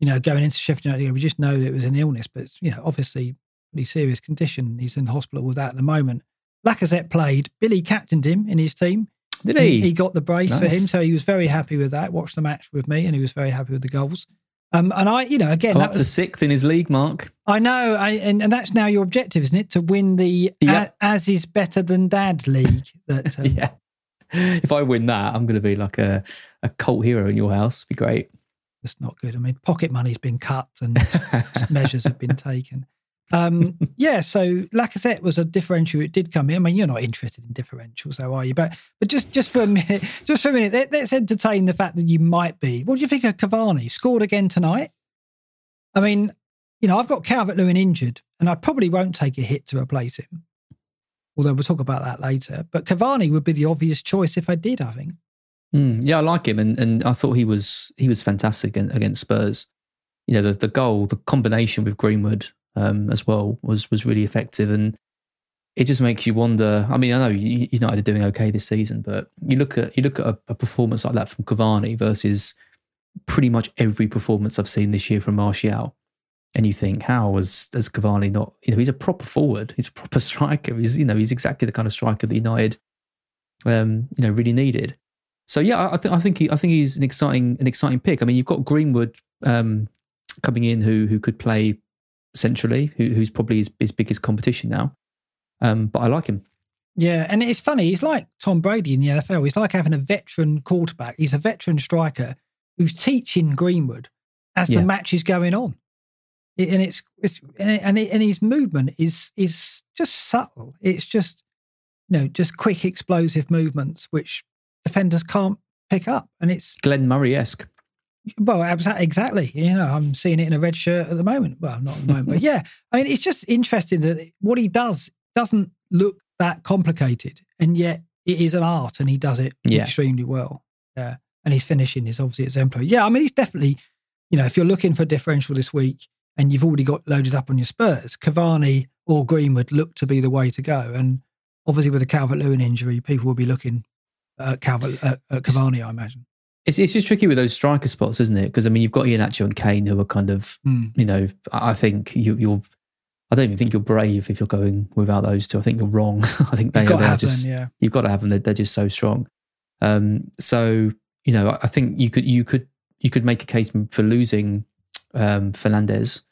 You know, going into Sheffield United, we just know it was an illness, but it's, you know, obviously pretty serious condition. He's in hospital with that at the moment. Lacazette played. Billy captained him in his team. Did he? He, he got the brace nice. for him, so he was very happy with that. Watched the match with me, and he was very happy with the goals. Um, and I, you know, again, that was to sixth in his league, Mark. I know, I, and, and that's now your objective, isn't it? To win the yep. a, as is better than dad league. That um, yeah. If I win that, I'm going to be like a, a cult hero in your house. Be great. It's not good. I mean, pocket money's been cut and measures have been taken. Um, yeah, so Lacazette was a differential. It did come in. I mean, you're not interested in differentials, though, are you? But but just just for a minute, just for a minute, let, us entertain the fact that you might be. What do you think of Cavani? Scored again tonight. I mean, you know, I've got Calvert Lewin injured, and I probably won't take a hit to replace him. Although we'll talk about that later. But Cavani would be the obvious choice if I did. I think. Mm, yeah, I like him, and and I thought he was he was fantastic against Spurs. You know, the the goal, the combination with Greenwood um, as well was was really effective, and it just makes you wonder. I mean, I know United are doing okay this season, but you look at you look at a, a performance like that from Cavani versus pretty much every performance I've seen this year from Martial, and you think, how has has Cavani not? You know, he's a proper forward. He's a proper striker. He's you know he's exactly the kind of striker that United, um, you know, really needed. So yeah, I, think I think he, I think he's an exciting an exciting pick. I mean, you've got Greenwood um, coming in who who could play centrally, who, who's probably his, his biggest competition now. Um, but I like him. Yeah, and it's funny. He's like Tom Brady in the NFL. He's like having a veteran quarterback. He's a veteran striker who's teaching Greenwood as yeah. the match is going on, and it's it's and it, and his movement is is just subtle. It's just you know just quick explosive movements which defenders can't pick up, and it's Glenn Murray esque. Well, exactly. You know, I'm seeing it in a red shirt at the moment. Well, not at the moment, but yeah. I mean, it's just interesting that what he does doesn't look that complicated, and yet it is an art, and he does it yeah. extremely well. Yeah, and his finishing is obviously exemplary. Yeah, I mean, he's definitely, you know, if you're looking for a differential this week and you've already got loaded up on your Spurs, Cavani or Greenwood look to be the way to go. And obviously, with the Calvert Lewin injury, people will be looking at Calvert at, at Cavani, I imagine. It's, it's just tricky with those striker spots, isn't it? Because I mean, you've got Iheanacho and Kane who are kind of, mm. you know, I think you, you're. I don't even think you're brave if you're going without those two. I think you're wrong. I think they, are just. Them, yeah. You've got to have them. They're, they're just so strong. Um, so you know, I think you could you could you could make a case for losing um, Fernandes,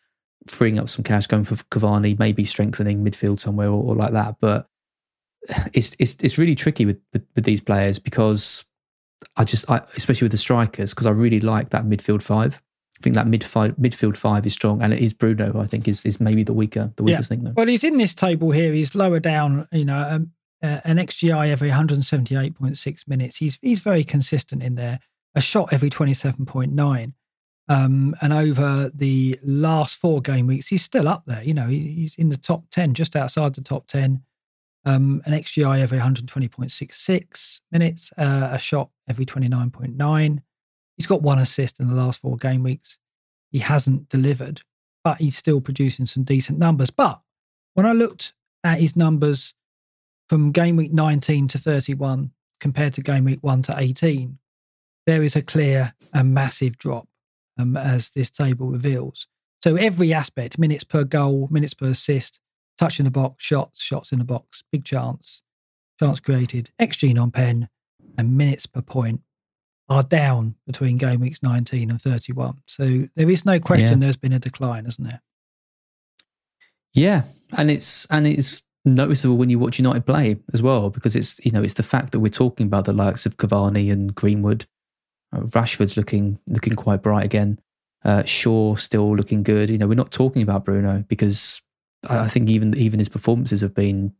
freeing up some cash, going for Cavani, maybe strengthening midfield somewhere or, or like that. But it's it's it's really tricky with, with, with these players because I just, I, especially with the strikers, because I really like that midfield five. I think that mid five, midfield five is strong, and it is Bruno. I think is is maybe the weaker, the weakest yeah. thing. Though. Well, he's in this table here. He's lower down. You know, um, uh, an XGI every 178.6 minutes. He's he's very consistent in there. A shot every 27.9. Um, and over the last four game weeks, he's still up there. You know, he's in the top 10, just outside the top 10 um, an XGI every 120.66 minutes, uh, a shot every 29.9. He's got one assist in the last four game weeks. He hasn't delivered, but he's still producing some decent numbers. But when I looked at his numbers from game week 19 to 31 compared to game week 1 to 18, there is a clear and massive drop, um, as this table reveals. So every aspect, minutes per goal, minutes per assist, touch in the box, shots, shots in the box, big chance, chance created, XG on pen, and minutes per point are down between game weeks 19 and 31. So there is no question yeah. there's been a decline, isn't there? Yeah, and it's and it's noticeable when you watch United play as well because it's you know it's the fact that we're talking about the likes of Cavani and Greenwood, uh, Rashford's looking looking quite bright again, uh, Shaw still looking good. You know we're not talking about Bruno because I think even even his performances have been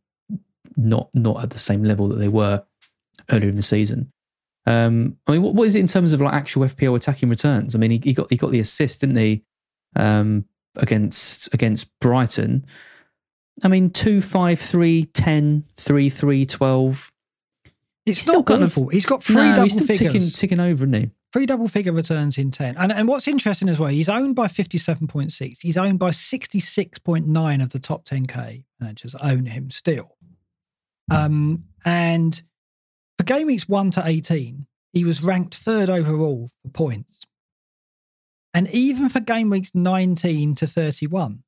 not not at the same level that they were earlier in the season. Um, I mean, what, what is it in terms of like actual FPL attacking returns? I mean, he, he got he got the assist, didn't he, um, against against Brighton? I mean, 2, 5, 3, 10, 3, 3, 12. It's still not kind awful. Of, he's got three no, double he's still figures. Ticking, ticking over, isn't he? Three double figure returns in 10. And, and what's interesting as well, he's owned by 57.6. He's owned by 66.9 of the top 10K managers own him still. Um, and for game weeks 1 to 18, he was ranked third overall for points. And even for game weeks 19 to 31,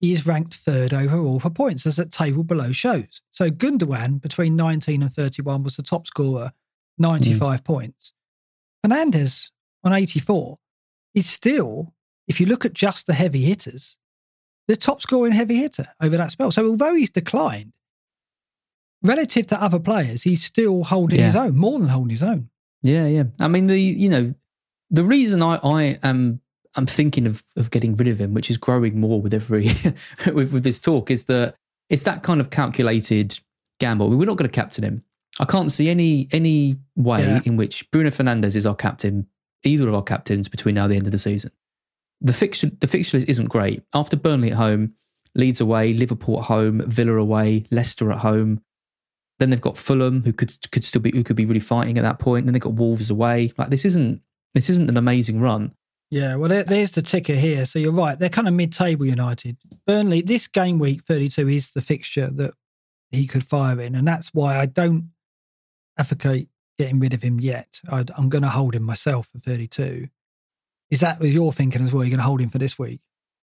he is ranked third overall for points, as that table below shows. So Gundogan, between 19 and 31, was the top scorer, 95 mm. points. Fernandes on 84 is still, if you look at just the heavy hitters, the top scoring heavy hitter over that spell. So although he's declined, relative to other players, he's still holding yeah. his own, more than holding his own. Yeah, yeah. I mean, the you know, the reason I I am I'm thinking of of getting rid of him, which is growing more with every with, with this talk, is that it's that kind of calculated gamble. We're not going to captain him. I can't see any any way yeah. in which Bruno Fernandes is our captain, either of our captains between now and the end of the season. The fixture the fixture isn't great. After Burnley at home, Leeds away, Liverpool at home, Villa away, Leicester at home. Then they've got Fulham, who could could still be who could be really fighting at that point. Then they've got Wolves away. Like this isn't this isn't an amazing run. Yeah, well, there, there's the ticker here. So you're right; they're kind of mid-table United. Burnley, this game week 32 is the fixture that he could fire in, and that's why I don't advocate getting rid of him yet. i am going to hold him myself for 32. Is that what you're thinking as well? You're going to hold him for this week?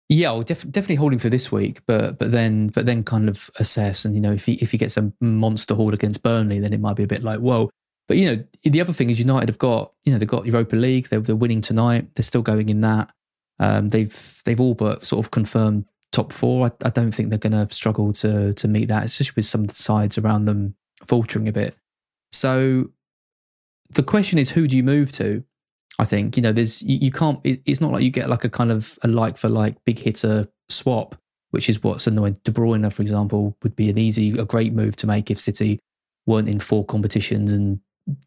Yeah, I'll def- definitely hold him for this week, but but then but then kind of assess and you know if he if he gets a monster haul against Burnley, then it might be a bit like whoa. But you know the other thing is United have got you know they've got Europa League, they're, they're winning tonight, they're still going in that. Um, they've they've all but sort of confirmed top four. I, I don't think they're going to struggle to to meet that, especially with some sides around them faltering a bit. So the question is, who do you move to? I think you know, there's you, you can't. It, it's not like you get like a kind of a like for like big hitter swap, which is what's annoying. De Bruyne, for example, would be an easy, a great move to make if City weren't in four competitions and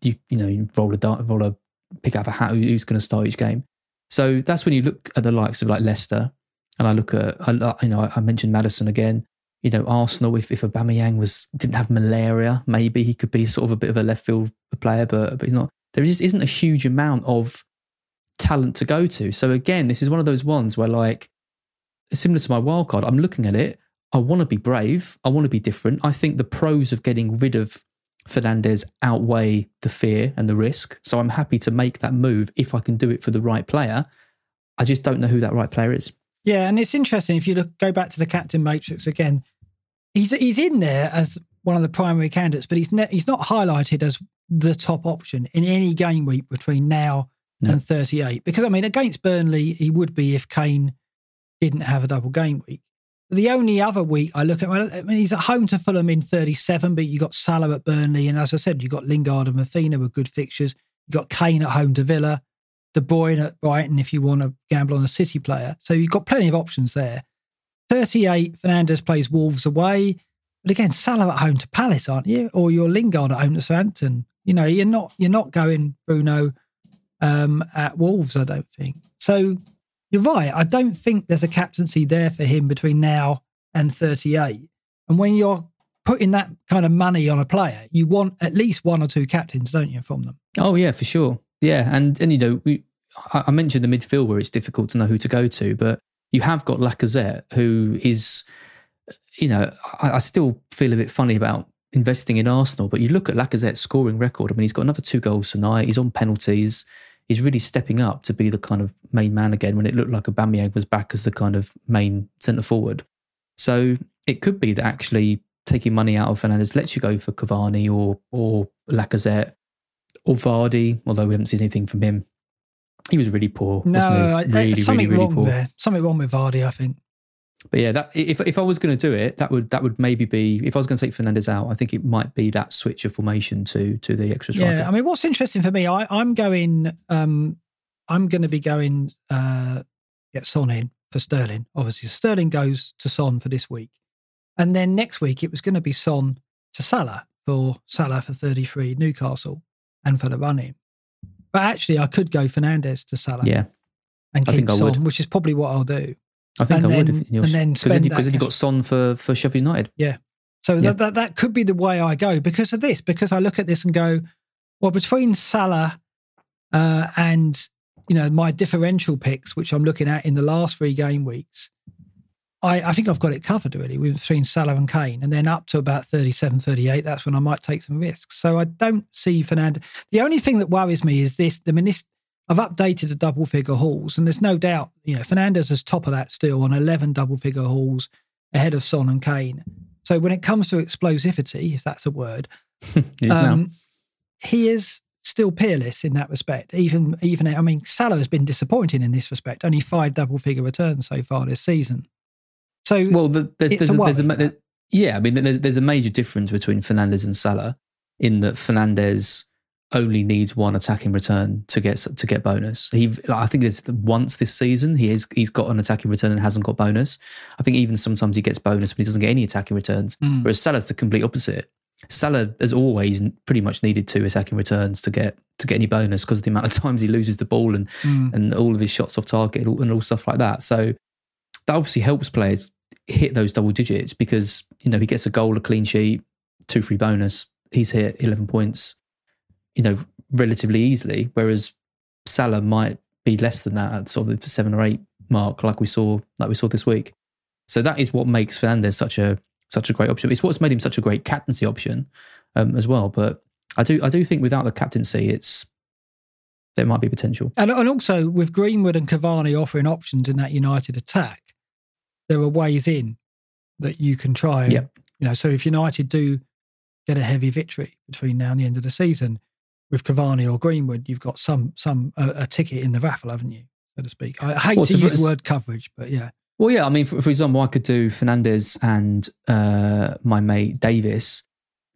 you you know you roll a dart, roll a pick out a hat who's going to start each game. So that's when you look at the likes of like Leicester, and I look at I, you know I mentioned Maddison again you know, Arsenal, if, if Aubameyang was, didn't have malaria, maybe he could be sort of a bit of a left field player, but, but he's not. There just isn't a huge amount of talent to go to. So again, this is one of those ones where like, similar to my wild card, I'm looking at it. I want to be brave. I want to be different. I think the pros of getting rid of Fernandes outweigh the fear and the risk. So I'm happy to make that move if I can do it for the right player. I just don't know who that right player is. Yeah, and it's interesting if you look go back to the captain matrix again. He's he's in there as one of the primary candidates, but he's ne- he's not highlighted as the top option in any game week between now no. and 38. Because I mean, against Burnley, he would be if Kane didn't have a double game week. The only other week I look at, I mean, he's at home to Fulham in 37, but you got Salah at Burnley, and as I said, you got Lingard and Raphinha with good fixtures. You got Kane at home to Villa. De Bruyne at Brighton if you want to gamble on a City player. So you've got plenty of options there. 38, Fernandes plays Wolves away. But again, Salah at home to Palace, aren't you? Or you're Lingard at home to Southampton. You know, you're not you're not going Bruno um, at Wolves, I don't think. So you're right. I don't think there's a captaincy there for him between now and 38. And when you're putting that kind of money on a player, you want at least one or two captains, don't you, from them? Oh yeah, for sure. Yeah, and and you know, we, I mentioned the midfield where it's difficult to know who to go to, but you have got Lacazette, who is, you know, I, I, still feel a bit funny about investing in Arsenal, but you look at Lacazette's scoring record. I mean, he's got another two goals tonight. He's on penalties. He's really stepping up to be the kind of main man again when it looked like Aubameyang was back as the kind of main centre forward. So it could be that actually taking money out of Fernandes lets you go for Cavani or or Lacazette or Vardy, although we haven't seen anything from him. He was really poor. No, really, something really, really wrong poor. there. Something wrong with Vardy, I think. But yeah, that if if I was going to do it, that would that would maybe be if I was going to take Fernandes out, I think it might be that switch of formation to to the extra striker. Yeah, I mean, what's interesting for me, I, I'm going, um, I'm going to be going uh, get Son in for Sterling. Obviously, Sterling goes to Son for this week, and then next week it was going to be Son to Salah for Salah for 33 Newcastle and for the running. But actually, I could go Fernandes to Salah. Yeah. And I keep think I Son, would. which is probably what I'll do. I think And I would. if- and then because then, spend you- 'cause that then you've got Son for, for Sheffield United. So Yeah. that, that that could be the way I go because of this. Because I look at this and go, well, between Salah uh, and you know my differential picks, which I'm looking at in the last three game weeks, I, I think I've got it covered really with between Salah and Kane, and then up to about 37, 38. That's when I might take some risks. So I don't see Fernando. The only thing that worries me is this: the minis- I've updated the double figure hauls, and there's no doubt, you know, Fernandes is top of that still on 11 double figure hauls ahead of Son and Kane. So when it comes to explosivity, if that's a word, It is now. um, he is still peerless in that respect. Even, even I mean, Salah has been disappointing in this respect. Only five double figure returns so far this season. So Well, the, there's, there's, a a, there's a, yeah, I mean, there's, there's a major difference between Fernandes and Salah in that Fernandes only needs one attacking return to get to get bonus. He, I think there's once this season he is he's got an attacking return and hasn't got bonus. I think even sometimes he gets bonus but he doesn't get any attacking returns. Mm. Whereas Salah's the complete opposite. Salah has always pretty much needed two attacking returns to get to get any bonus because of the amount of times he loses the ball and Mm. and all of his shots off target and all, and all stuff like that. So that obviously helps players hit those double digits because you know he gets a goal, a clean sheet, two free bonus. He's hit eleven points, you know, relatively easily. Whereas Salah might be less than that at sort of the seven or eight mark, like we saw, like we saw this week. So that is what makes Fernandes such a such a great option. It's what's made him such a great captaincy option um, as well. But I do I do think without the captaincy, it's there might be potential. And, and also with Greenwood and Cavani offering options in that United attack, there are ways in that you can try. And, Yep. You know, so if United do get a heavy victory between now and the end of the season with Cavani or Greenwood, you've got some some a, a ticket in the raffle, haven't you, so to speak? I hate Well, to so use the word coverage, but yeah, Well, yeah, I mean, for, for example, I could do Fernandes and uh, my mate Davis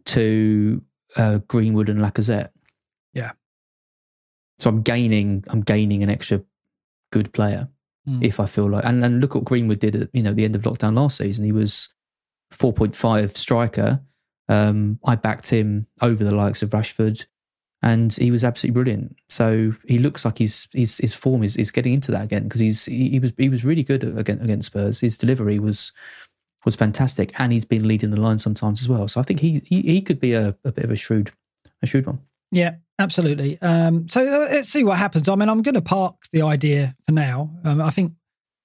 to uh, Greenwood and Lacazette. Yeah. So I'm gaining, I'm gaining an extra good player Mm. if I feel like. And, and look what Greenwood did at you know the end of lockdown last season. He was 4.5 striker. Um, I backed him over the likes of Rashford, and he was absolutely brilliant. So he looks like he's, he's his form is, is getting into that again because he's he, he was he was really good against, against Spurs. His delivery was was fantastic, and he's been leading the line sometimes as well. So I think he he, he could be a, a bit of a shrewd a shrewd one. Yeah, absolutely. Um, so uh, let's see what happens. I mean, I'm going to park the idea for now. Um, I think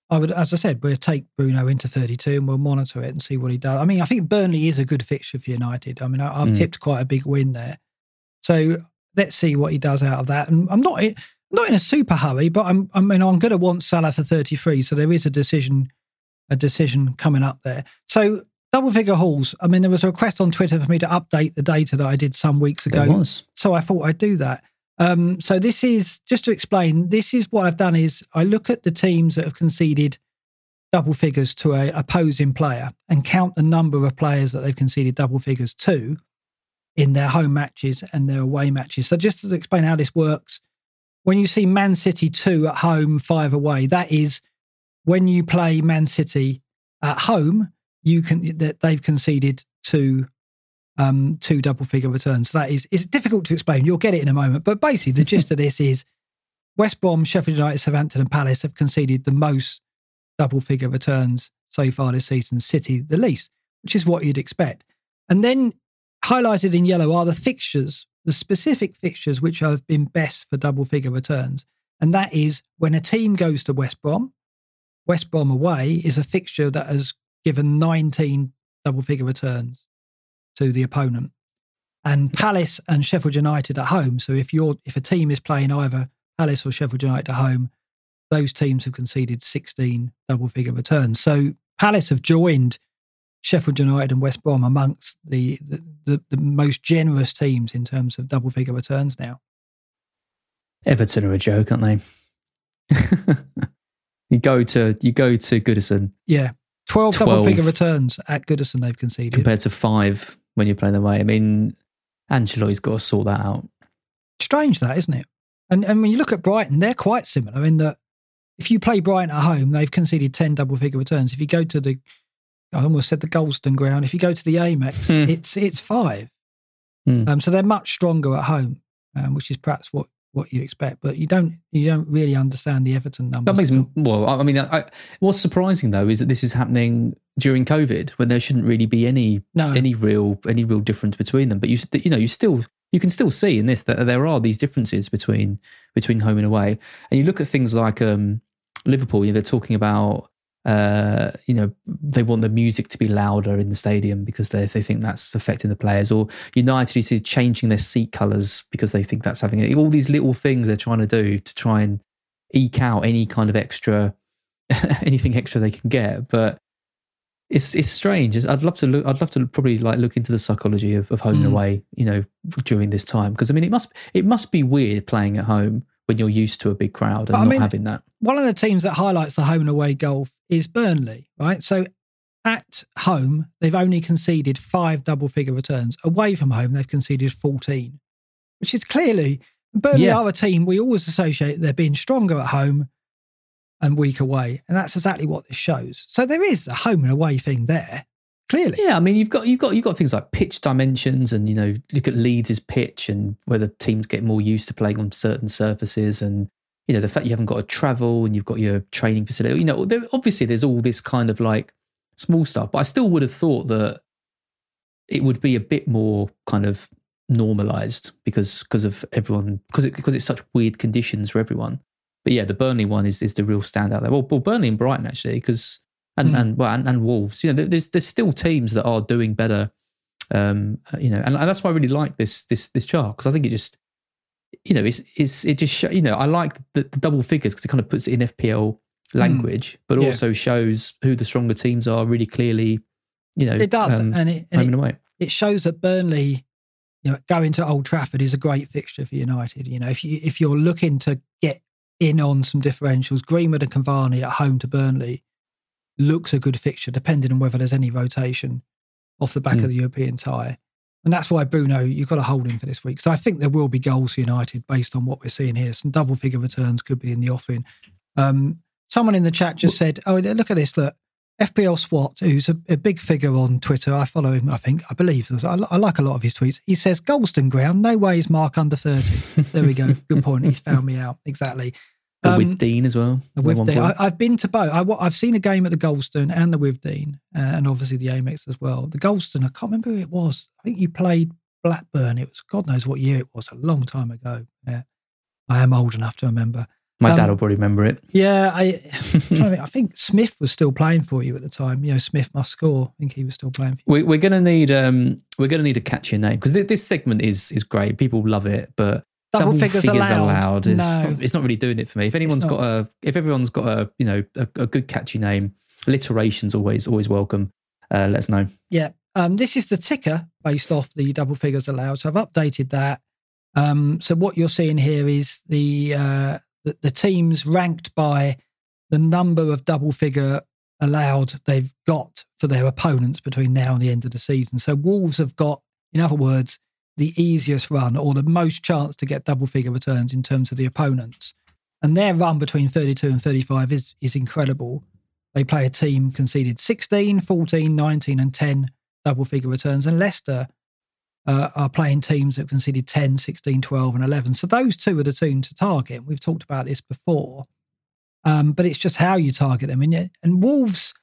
I would, as I said, we'll take Bruno into 32 and we'll monitor it and see what he does. I mean, I think Burnley is a good fixture for United. I mean, I, I've Mm. tipped quite a big win there. So let's see what he does out of that. And I'm not in- not in a super hurry, but I'm I mean I'm going to want Salah for 33. So there is a decision a decision coming up there. So double figure hauls. I mean, there was a request on Twitter for me to update the data that I did some weeks ago so I thought I'd do that. Um, so this is just to explain. This is what I've done is I look at the teams that have conceded double figures to a opposing player and count the number of players that they've conceded double figures to in their home matches and their away matches. So just to explain how this works, when you see Man City two at home, five away, that is when you play Man City at home, you can that they've conceded two um, two double figure returns. So that is it's difficult to explain. You'll get it in a moment. But basically, the gist of this is West Brom, Sheffield United, Southampton, and Palace have conceded the most double figure returns so far this season. City the least, which is what you'd expect. And then highlighted in yellow are the fixtures, the specific fixtures which have been best for double figure returns. And that is when a team goes to West Brom, West Brom away is a fixture that has given 19 double figure returns to the opponent. And Palace and Sheffield United at home. So if you're if a team is playing either Palace or Sheffield United at home, those teams have conceded 16 double figure returns. So Palace have joined Sheffield United and West Brom amongst the the, the, the most generous teams in terms of double figure returns now. Everton are a joke, aren't they? you go to you go to Goodison Yeah. 12, double figure returns at Goodison they've conceded. compared to five when you're playing away. I mean, Ancelotti's got to sort that out. Strange that, isn't it? And and when you look at Brighton, they're quite similar in that if you play Brighton at home, they've conceded 10 double figure returns. If you go to the I almost said the Goldstone ground, if you go to the Amex, Hmm. it's it's five. Hmm. Um, so they're much stronger at home. um, which is perhaps what what you expect. But you don't you don't really understand the Everton numbers. That makes all. well. I I mean, I, what's surprising though is that this is happening during COVID, when there shouldn't really be any No. any real any real difference between them. But you you know you still you can still see in this that there are these differences between between home and away. And you look at things like um, Liverpool. You know, they're talking about uh, you know they want the music to be louder in the stadium because they they think that's affecting the players. Or United, you see changing their seat colours because they think that's having all these little things they're trying to do to try and eke out any kind of extra anything extra they can get. But it's it's strange. It's- I'd love to look. I'd love to probably like look into the psychology of, of home and Mm. away. You know, during this time because I mean it must it must be weird playing at home when you're used to a big crowd and But I not mean- having that. one of the teams that highlights the home and away golf is Burnley, right? So at home, they've only conceded five double figure returns. Away from home, they've conceded 14, which is clearly Burnley Yeah. are a team we always associate they're being stronger at home and weak away. And that's exactly what this shows. So there is a home and away thing there, clearly. Yeah, I mean you've got you've got you've got things like pitch dimensions and you know look at Leeds' pitch and whether teams get more used to playing on certain surfaces and you know the fact you haven't got to travel and you've got your training facility. You know, there, obviously there's all this kind of like small stuff, but I still would have thought that it would be a bit more kind of normalized because because of everyone because it, because it's such weird conditions for everyone. But yeah, the Burnley one is is the real standout there. Well, well Burnley and Brighton actually because and Hmm. and well and, and Wolves. You know, there's there's still teams that are doing better. Um, you know, and, and that's why I really like this this this chart because I think it just you know it's it's it just show, you know I like the, the double figures because it kind of puts it in FPL language, but Hmm. Yeah. also shows who the stronger teams are really clearly. You know, It does. um, and it, and home it, and away. it shows that Burnley, you know, going to Old Trafford is a great fixture for United. You know, if you if you're looking to get in on some differentials, Greenwood and Cavani at home to Burnley looks a good fixture, depending on whether there's any rotation off the back Mm. of the European tie. And that's why Bruno, you've got to hold him for this week. So I think there will be goals for United based on what we're seeing here. Some double figure returns could be in the offing. Um, someone in the chat just said, "Oh, look at this! Look, FPL Swat, who's a, a big figure on Twitter. I follow him. I think I believe. I, I like a lot of his tweets. He says Goldstone ground. No way is Mark under thirty. There we go. Good point. He's found me out exactly. The Um, Withdean as well. at Withdean. I, I've been to both. I, I've seen a game at the Goldstone and the Withdean, uh, and obviously the Amex as well. The Goldstone, I can't remember who it was. I think you played Blackburn. It was God knows what year it was. A long time ago. Yeah, I am old enough to remember. My um, dad will probably remember it. Yeah, I, I'm trying to think. I think Smith was still playing for you at the time. You know, Smith must score. I think he was still playing for you. We, we're gonna need um we're gonna need a catchy name because this segment is is great. People love it, but Double, figures, allowed. It's, no, not, it's not really doing it for me. If anyone's got a, if everyone's got a, you know, a, a good catchy name, alliteration's always always welcome. Uh, let us know. yeah. Um, this is the ticker based off the double figures allowed. So I've updated that. Um, so what you're seeing here is the, uh, the the teams ranked by the number of double figure allowed they've got for their opponents between now and the end of the season. So Wolves have got, in other words, the easiest run or the most chance to get double figure returns in terms of the opponents. And their run between 32 and 35 is is incredible. They play a team conceded 16, 14, 19, and 10 double figure returns. And Leicester uh, are playing teams that conceded 10, 16, 12, and 11. So those two are the two to target. We've talked about this before. Um, but it's just how you target them. And, and Wolves,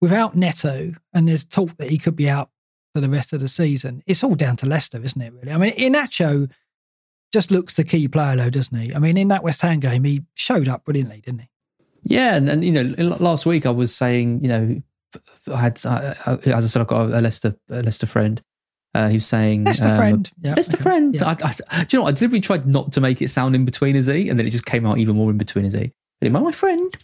without Neto, and there's talk that he could be out for the rest of the season, it's all down to Leicester, isn't it, really? I mean, Iheanacho just looks the key player, though, doesn't he? I mean, in that West Ham game, he showed up brilliantly, didn't he? Yeah, and, and you know, last week I was saying, you know, I had, I, I, as I said, I've got a Leicester, a Leicester friend. Uh, he was saying, Leicester um, friend. Yeah, Leicester okay. friend. I, I, do you know what? I deliberately tried not to make it sound in between his E, and then it just came out even more in between his E. But my friend,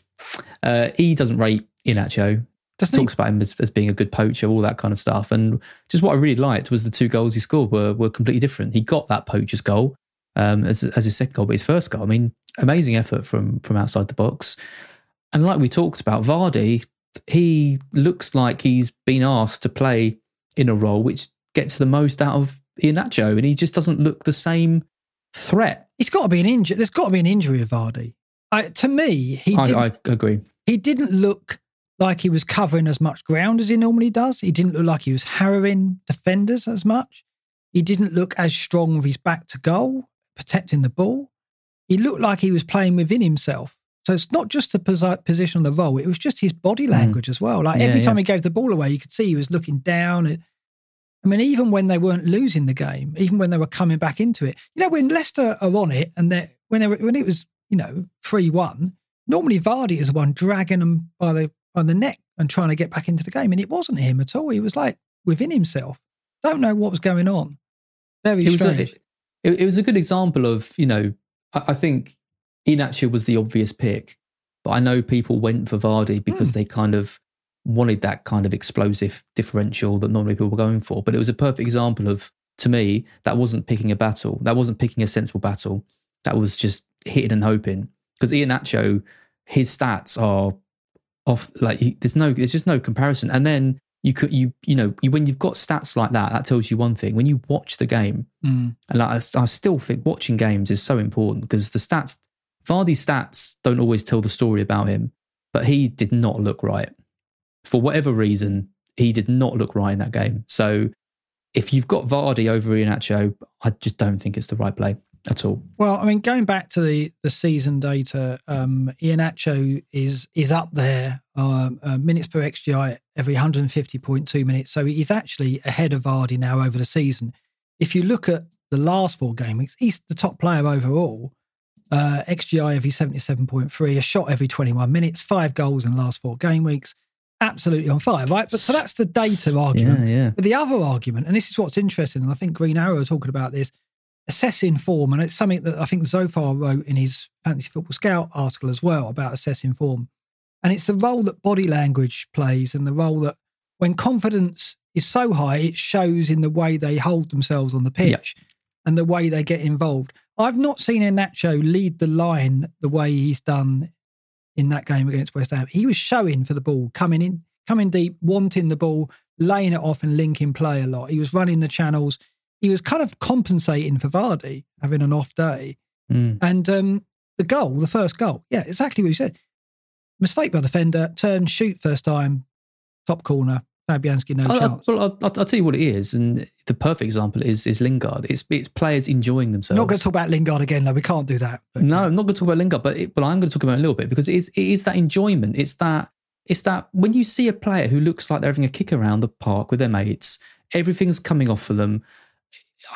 uh, he doesn't rate Iheanacho. Doesn't he? talks about him as, as being a good poacher, all that kind of stuff. And just what I really liked was the two goals he scored were were completely different. He got that poacher's goal um, as as his second goal, but his first goal, I mean, amazing effort from from outside the box. And like we talked about, Vardy, he looks like he's been asked to play in a role which gets the most out of Iheanacho, and he just doesn't look the same threat. He's got to be an injury. There's got to be an injury of Vardy. I, to me, he I, I agree. he didn't look like he was covering as much ground as he normally does. He didn't look like he was harrowing defenders as much. He didn't look as strong with his back to goal. protecting the ball. He looked like he was playing within himself. So it's not just the position on the roll; it was just his body language as well. Like Mm. Yeah, every time yeah. he gave the ball away, you could see he was looking down. At, I mean, even when they weren't losing the game, even when they were coming back into it, you know, when Leicester are on it and they when they were, when it was you know three one, normally Vardy is the one dragging them by the by the neck and trying to get back into the game, and it wasn't him at all. He was like within himself. Don't know what was going on. Very it was strange. a, it, it was a good example of you know I, I think Iheanacho was the obvious pick, but I know people went for Vardy because hmm. they kind of wanted that kind of explosive differential that normally people were going for. But it was a perfect example of to me that wasn't picking a battle, that wasn't picking a sensible battle, that was just hitting and hoping because Iheanacho, his stats are off like he, there's no there's just no comparison. And then you could you you know you, when you've got stats like that that tells you one thing. When you watch the game Mm. and like, I, I still think watching games is so important because the stats Vardy's stats don't always tell the story about him but he did not look right. For whatever reason he did not look right in that game. So if you've got Vardy over Iheanacho I just don't think it's the right play at all Well, I mean, going back to the the season data, um, Iheanacho is is up there, um, uh, minutes per xGI every 150.2 minutes. So he's actually ahead of Vardy now over the season. If you look at the last four game weeks, he's the top player overall. Uh, xGI every 77.3, a shot every 21 minutes, five goals in the last four game weeks. Absolutely on fire, right? But so that's the data argument. yeah yeah But the other argument, and this is what's interesting, and I think Green Arrow are talking about this, assessing form, and it's something that I think Zophar wrote in his Fantasy Football Scout article as well about assessing form. And it's the role that body language plays and the role that when confidence is so high, it shows in the way they hold themselves on the pitch and the way they get involved. I've not seen Nacho lead the line the way he's done in that game against West Ham. He was showing for the ball, coming in, coming deep, wanting the ball, laying it off and linking play a lot. He was running the channels. He was kind of compensating for Vardy having an off day. Mm. And um, the goal, the first goal, yeah, exactly what you said. Mistake by defender, turn, shoot first time, top corner. Fabianski, no I, I, chance. well, I'll, I'll tell you what it is, and the perfect example is is Lingard. It's it's players enjoying themselves. Not going to talk about Lingard again, though. We can't do that. But- No, I'm not going to talk about Lingard, but it, but I'm going to talk about it a little bit because it is it is that enjoyment. It's that it's that when you see a player who looks like they're having a kick around the park with their mates, everything's coming off for them.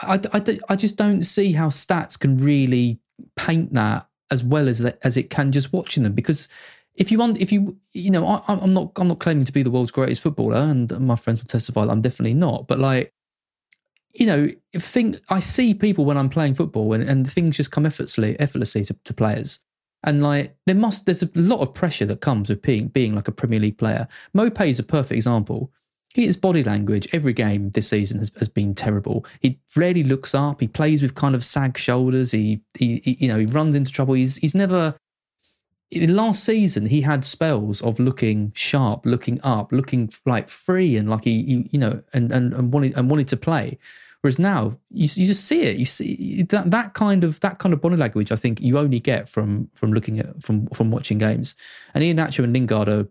I, I, I just don't see how stats can really paint that as well as that, as it can just watching them because if you want if you you know I, I'm not I'm not claiming to be the world's greatest footballer and my friends will testify that I'm definitely not but like you know, think I see people when I'm playing football and, and things just come effortlessly, effortlessly to, to players. And like there must there's a lot of pressure that comes with being being like a Premier League player. Mopé is a perfect example. His body language every game this season has, has been terrible. He rarely looks up. He plays with kind of sag shoulders. He, he, he you know he runs into trouble. He's he's never. In last season, he had spells of looking sharp, looking up, looking like free, and like he, he you know, and and and wanted and wanted to play. Whereas now, you, you just see it. You see that that kind of that kind of body language. I think you only get from from looking at from from watching games. And Iheanacho and Lingard are,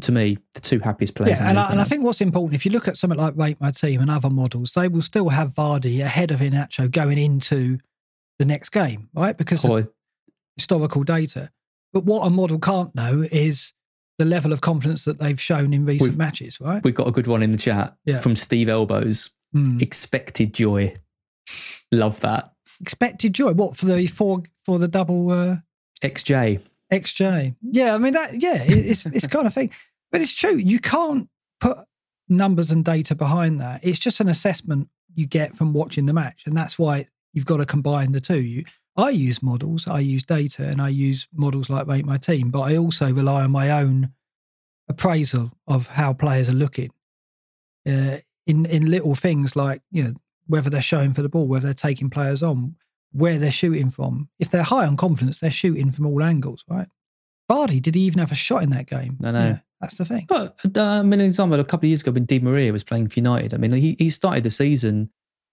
to me, the two happiest players. Yeah, and I, and I think what's important, if you look at something like Rate My Team and other models, they will still have Vardy ahead of Iheanacho going into the next game, right? Because Oh, historical data. But what a model can't know is the level of confidence that they've shown in recent We've- matches, right? we've got a good one in the chat Yeah. from Steve Elbows. Mm. Expected joy. Love that. Expected joy. What for the for for the double uh, XJ. XJ? Yeah, I mean that. Yeah, it- it's it's kind of thing. But it's true. You can't put numbers and data behind that. It's just an assessment you get from watching the match, and that's why you've got to combine the two. You, I use models, I use data, and I use models like Rate My Team, but I also rely on my own appraisal of how players are looking uh, in in little things like you know whether they're showing for the ball, whether they're taking players on, where they're shooting from. If they're high on confidence, they're shooting from all angles, right? Vardy, did he even have a shot in that game? I know. that's the thing. But uh, I mean, an example a couple of years ago when Di Maria was playing for United. I mean, he, he started the season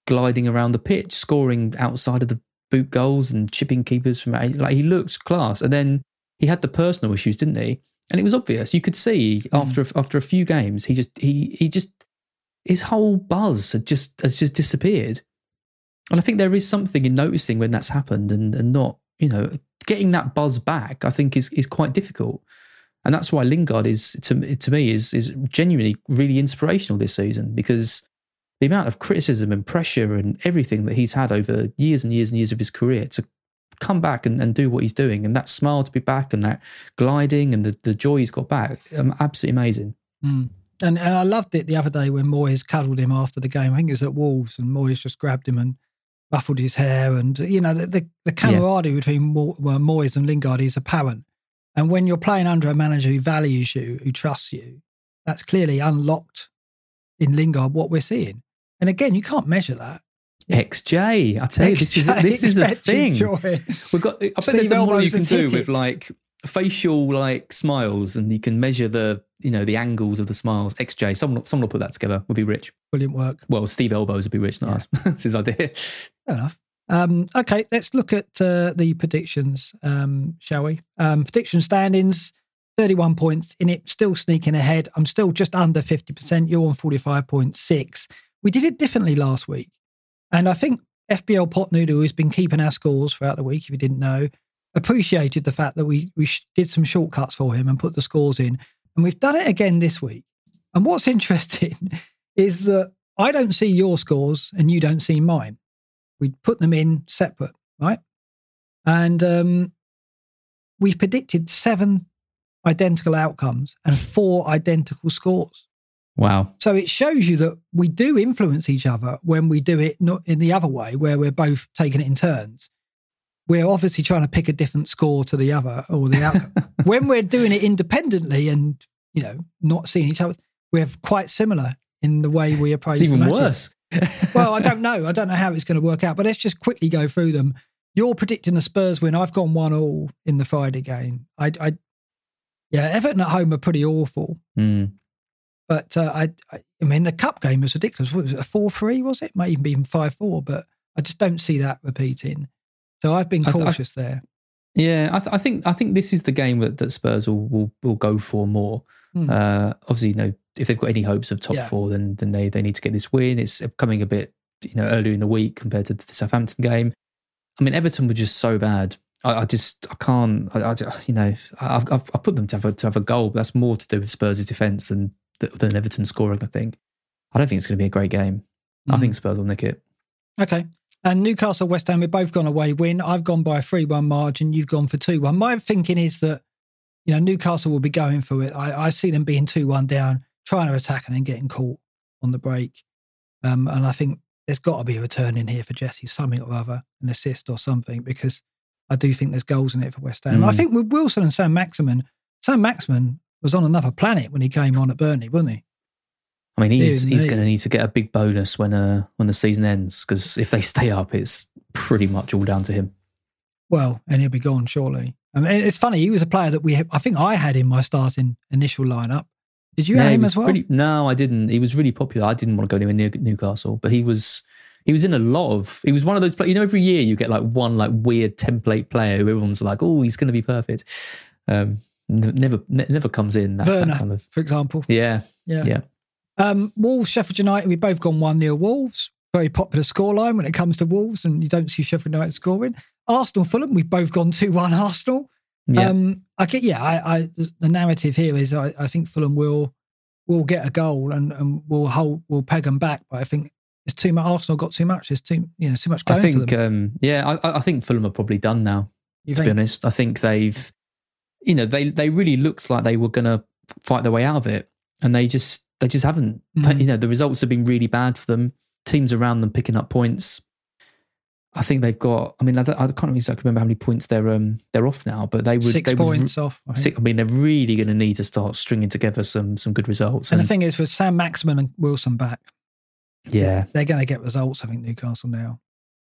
gliding around the pitch, scoring outside of the boot goals and chipping keepers from like he looked class. And then he had the personal issues, didn't he? And it was obvious. You could see after after a few games, he just he he just his whole buzz had just has just disappeared. And I think there is something in noticing when that's happened and, and not, you know, getting that buzz back, I think is is quite difficult. And that's why Lingard is to to me is is genuinely really inspirational this season because the amount of criticism and pressure and everything that he's had over years and years and years of his career to come back and, and do what he's doing and that smile to be back and that gliding and the, the joy he's got back, um, absolutely amazing. Mm. And, and I loved it the other day when Moyes cuddled him after the game. I think it was at Wolves, and Moyes just grabbed him and ruffled his hair. And, you know, the, the, the camaraderie yeah. between Mo- well, Moyes and Lingard is apparent. And when you're playing under a manager who values you, who trusts you, that's clearly unlocked in Lingard what we're seeing. And again, you can't measure that. XJ, I tell you, this is this is a thing. We've got. I bet there's a model you can do with like facial like smiles, and you can measure the you know the angles of the smiles. XJ, someone someone will put that together. Would be rich. Brilliant work. Well, Steve Elbows would be rich. Nice. Yeah. That's his idea. Fair enough. Um, okay, let's look at uh, the predictions, um, shall we? Um, prediction standings 31 points in it, still sneaking ahead. I'm still just under 50%. You're on 45.6. We did it differently last week. And I think FPL Pot Noodle, who's been keeping our scores throughout the week, if you didn't know, appreciated the fact that we, we did some shortcuts for him and put the scores in. And we've done it again this week. And what's interesting is that I don't see your scores and you don't see mine. We put them in separate, right? And um, we've predicted seven identical outcomes and four identical scores. Wow. So it shows you that we do influence each other when we do it not in the other way, where we're both taking it in turns. We're obviously trying to pick a different score to the other or the outcome. when we're doing it independently and, you know, not seeing each other, we're quite similar in the way we approach It's even worse. well, I don't know. I don't know how it's going to work out, but let's just quickly go through them. You're predicting the Spurs win. I've gone one all in the Friday game. I, I yeah, Everton at home are pretty awful. Mm. But uh, I, I, mean, the cup game was ridiculous. What was it, a four-three? Was it? Might even be five-four. But I just don't see that repeating. So I've been cautious I, I, there. Yeah, I, th- I, think I think this is the game that, that Spurs will, will, will go for more. Mm. Uh, obviously, you know, if they've got any hopes of top yeah. four, then then they they need to get this win. It's coming a bit you know earlier in the week compared to the Southampton game. I mean, Everton were just so bad. I, I just I can't. I, I you know I've, I've, i put them to have a, to have a goal. But that's more to do with Spurs' defence than than Everton scoring. I think. I don't think it's going to be a great game. Mm. I think Spurs will nick it. Okay. And Newcastle West Ham, we've both gone away win. I've gone by a 3 1 margin. You've gone for 2 1. My thinking is that, you know, Newcastle will be going for it. I, I see them being 2 1 down, trying to attack and then getting caught on the break. Um, and I think there's got to be a return in here for Jesse, something or other, an assist or something, because I do think there's goals in it for West Ham. Mm. I think with Wilson and Saint-Maximin, Sam Maximan was on another planet when he came on at Burnley, wasn't he? I mean, he's he's going to need to get a big bonus when uh when the season ends because if they stay up, it's pretty much all down to him. Well, and he'll be gone shortly. I mean, it's funny. He was a player that we I think I had in my starting initial lineup. Did you have him as well? Pretty, no, I didn't. He was really popular. I didn't want to go anywhere near Newcastle, but he was he was in a lot of. He was one of those. Players you know, every year you get like one like weird template player who everyone's like, oh, he's going to be perfect. Um, never never comes in. That, Werner, that kind of, for example. Yeah, yeah, yeah. Um, Wolves, Sheffield United. We've both gone one 0 Wolves. Very popular scoreline when it comes to Wolves, and you don't see Sheffield United scoring. Arsenal, Fulham. We've both gone two one Arsenal. Yeah. Um, I get. Yeah, I, I, the narrative here is I, I think Fulham will will get a goal and, and we'll hold we'll peg them back. But I think it's too much. Arsenal got too much. There's too you know too much. I think um, yeah, I, I, think Fulham are probably done now. You to think? be honest, I think they've you know they they really looked like they were going to fight their way out of it, and they just they just haven't. Mm. You know the results have been really bad for them. Teams around them picking up points. I think they've got. I mean, I, I can't exactly remember how many points they're um they're off now, but they would six they points would, off. I, six, I, mean, they're really going to need to start stringing together some some good results. And, and the thing is, with Saint-Maximin and Wilson back, yeah, they're going to get results. I think Newcastle now.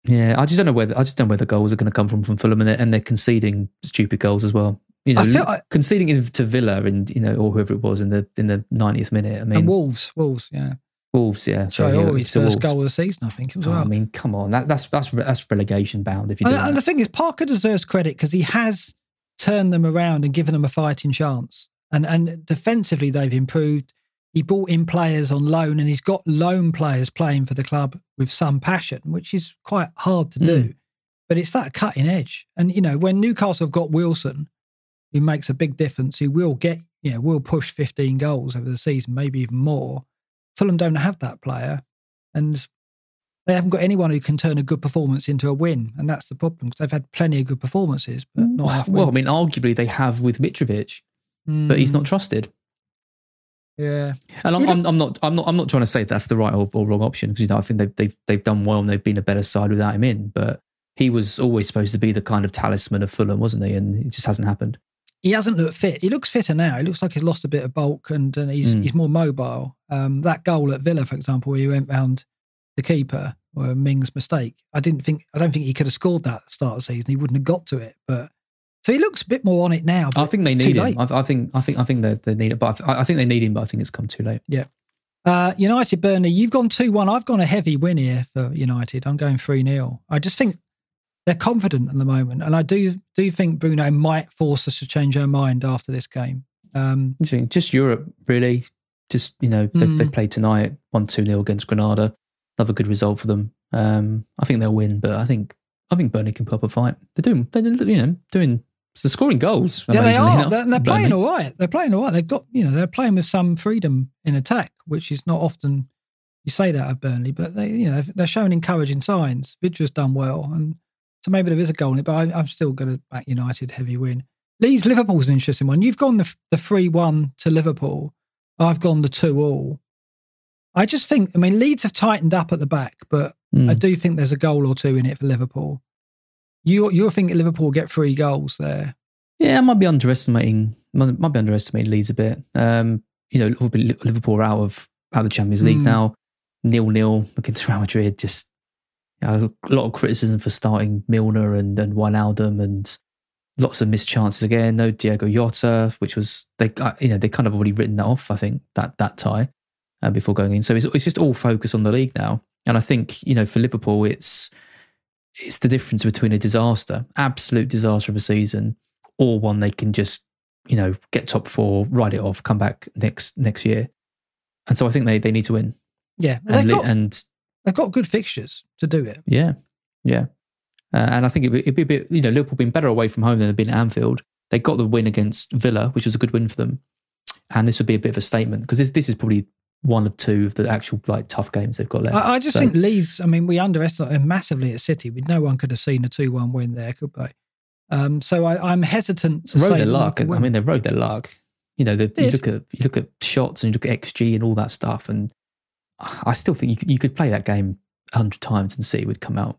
Yeah, I just don't know where the, I just don't know where the goals are going to come from from Fulham, and they're, and they're conceding stupid goals as well. You know, like, conceding to Villa and you know or whoever it was in the in the 90th minute. I mean, and Wolves, Wolves, yeah, Wolves, yeah. Sorry, so his first Wolves. goal of the season, I think. As well. Oh, I mean, come on, that, that's that's that's relegation bound. If you and, and the thing is, Parker deserves credit because he has turned them around and given them a fighting chance. And and defensively, they've improved. He brought in players on loan, and he's got loan players playing for the club with some passion, which is quite hard to do. Mm. But it's that cutting edge. And, you know, when Newcastle have got Wilson, who makes a big difference, who will get, you know, will push 15 goals over the season, maybe even more. Fulham don't have that player. And they haven't got anyone who can turn a good performance into a win. And that's the problem because they've had plenty of good performances, but not enough well, I mean, arguably they have with Mitrovic, but he's not Mm, trusted. Yeah. And I'm, I'm, I'm not, I'm not, I'm not trying to say that's the right or, or wrong option because you know I think they've, they've they've done well and they've been a better side without him in. But he was always supposed to be the kind of talisman of Fulham, wasn't he? And it just hasn't happened. He hasn't looked fit. He looks fitter now. He looks like he's lost a bit of bulk and, and he's Mm. he's more mobile. Um, that goal at Villa, for example, where he went round the keeper, or Ming's mistake. I didn't think. I don't think he could have scored that start of the season. He wouldn't have got to it. But so he looks a bit more on it now. I think they need him. I, I think, I think, I think they, they need it. But I, I think they need him. But I think it's come too late. Yeah. Uh, United, Burnley, you've gone 2 1. I've gone a heavy win here for United. I'm going 3 0. I just think they're confident at the moment. And I do do think Bruno might force us to change our mind after this game. Um, Just Europe, really. Just you know, they've, Mm. they've played tonight, one two 0 against Granada. Another good result for them. Um, I think they'll win, but I think I think Burnley can put up a fight. They're doing, they're you know, doing. They're scoring goals. yeah, they are. enough, They're, they're playing all right. They're playing all right. They've got, you know, they're playing with some freedom in attack, which is not often you say that of Burnley, but they, you know, they're showing encouraging signs. Vydra's done well. And so maybe there is a goal in it, but I, I'm still going to back United heavy win. Leeds Liverpool's an interesting one. You've gone the the three one to Liverpool. I've gone the two all. I just think, I mean, Leeds have tightened up at the back, but Mm. I do think there's a goal or two in it for Liverpool. You you think Liverpool get three goals there? Yeah, I might be underestimating. Might might be underestimating Leeds a bit. Um, you know, Liverpool Liverpool are out of out of the Champions League Mm. now. Nil nil against Real Madrid. Just you know, a lot of criticism for starting Milner and and Wijnaldum and lots of missed chances again. No Diogo Jota, which was they uh, you know they kind of already written that off. I think that that tie uh, before going in. So it's it's just all focus on the league now. And I think you know for Liverpool, it's it's the difference between a disaster, absolute disaster of a season, or one they can just you know get top four, ride it off, come back next next year. And so I think they they need to win. Yeah, And, got, and they've got good fixtures to do it. yeah, yeah. Uh, and I think it'd be, it'd be a bit, you know, Liverpool been better away from home than they've been at Anfield. They got the win against Villa, which was a good win for them. And this would be a bit of a statement because this, this is probably one of two of the actual like tough games they've got left. I, I just So- think Leeds. I mean, we underestimated them massively at City. We, no one could have seen a two-one win there, could they? Um, so I, I'm hesitant to rode say their luck. I mean, they rode their luck. You know, the, you look at you look at shots and you look at XG and all that stuff, and I still think you could, you could play that game a hundred times and City would come out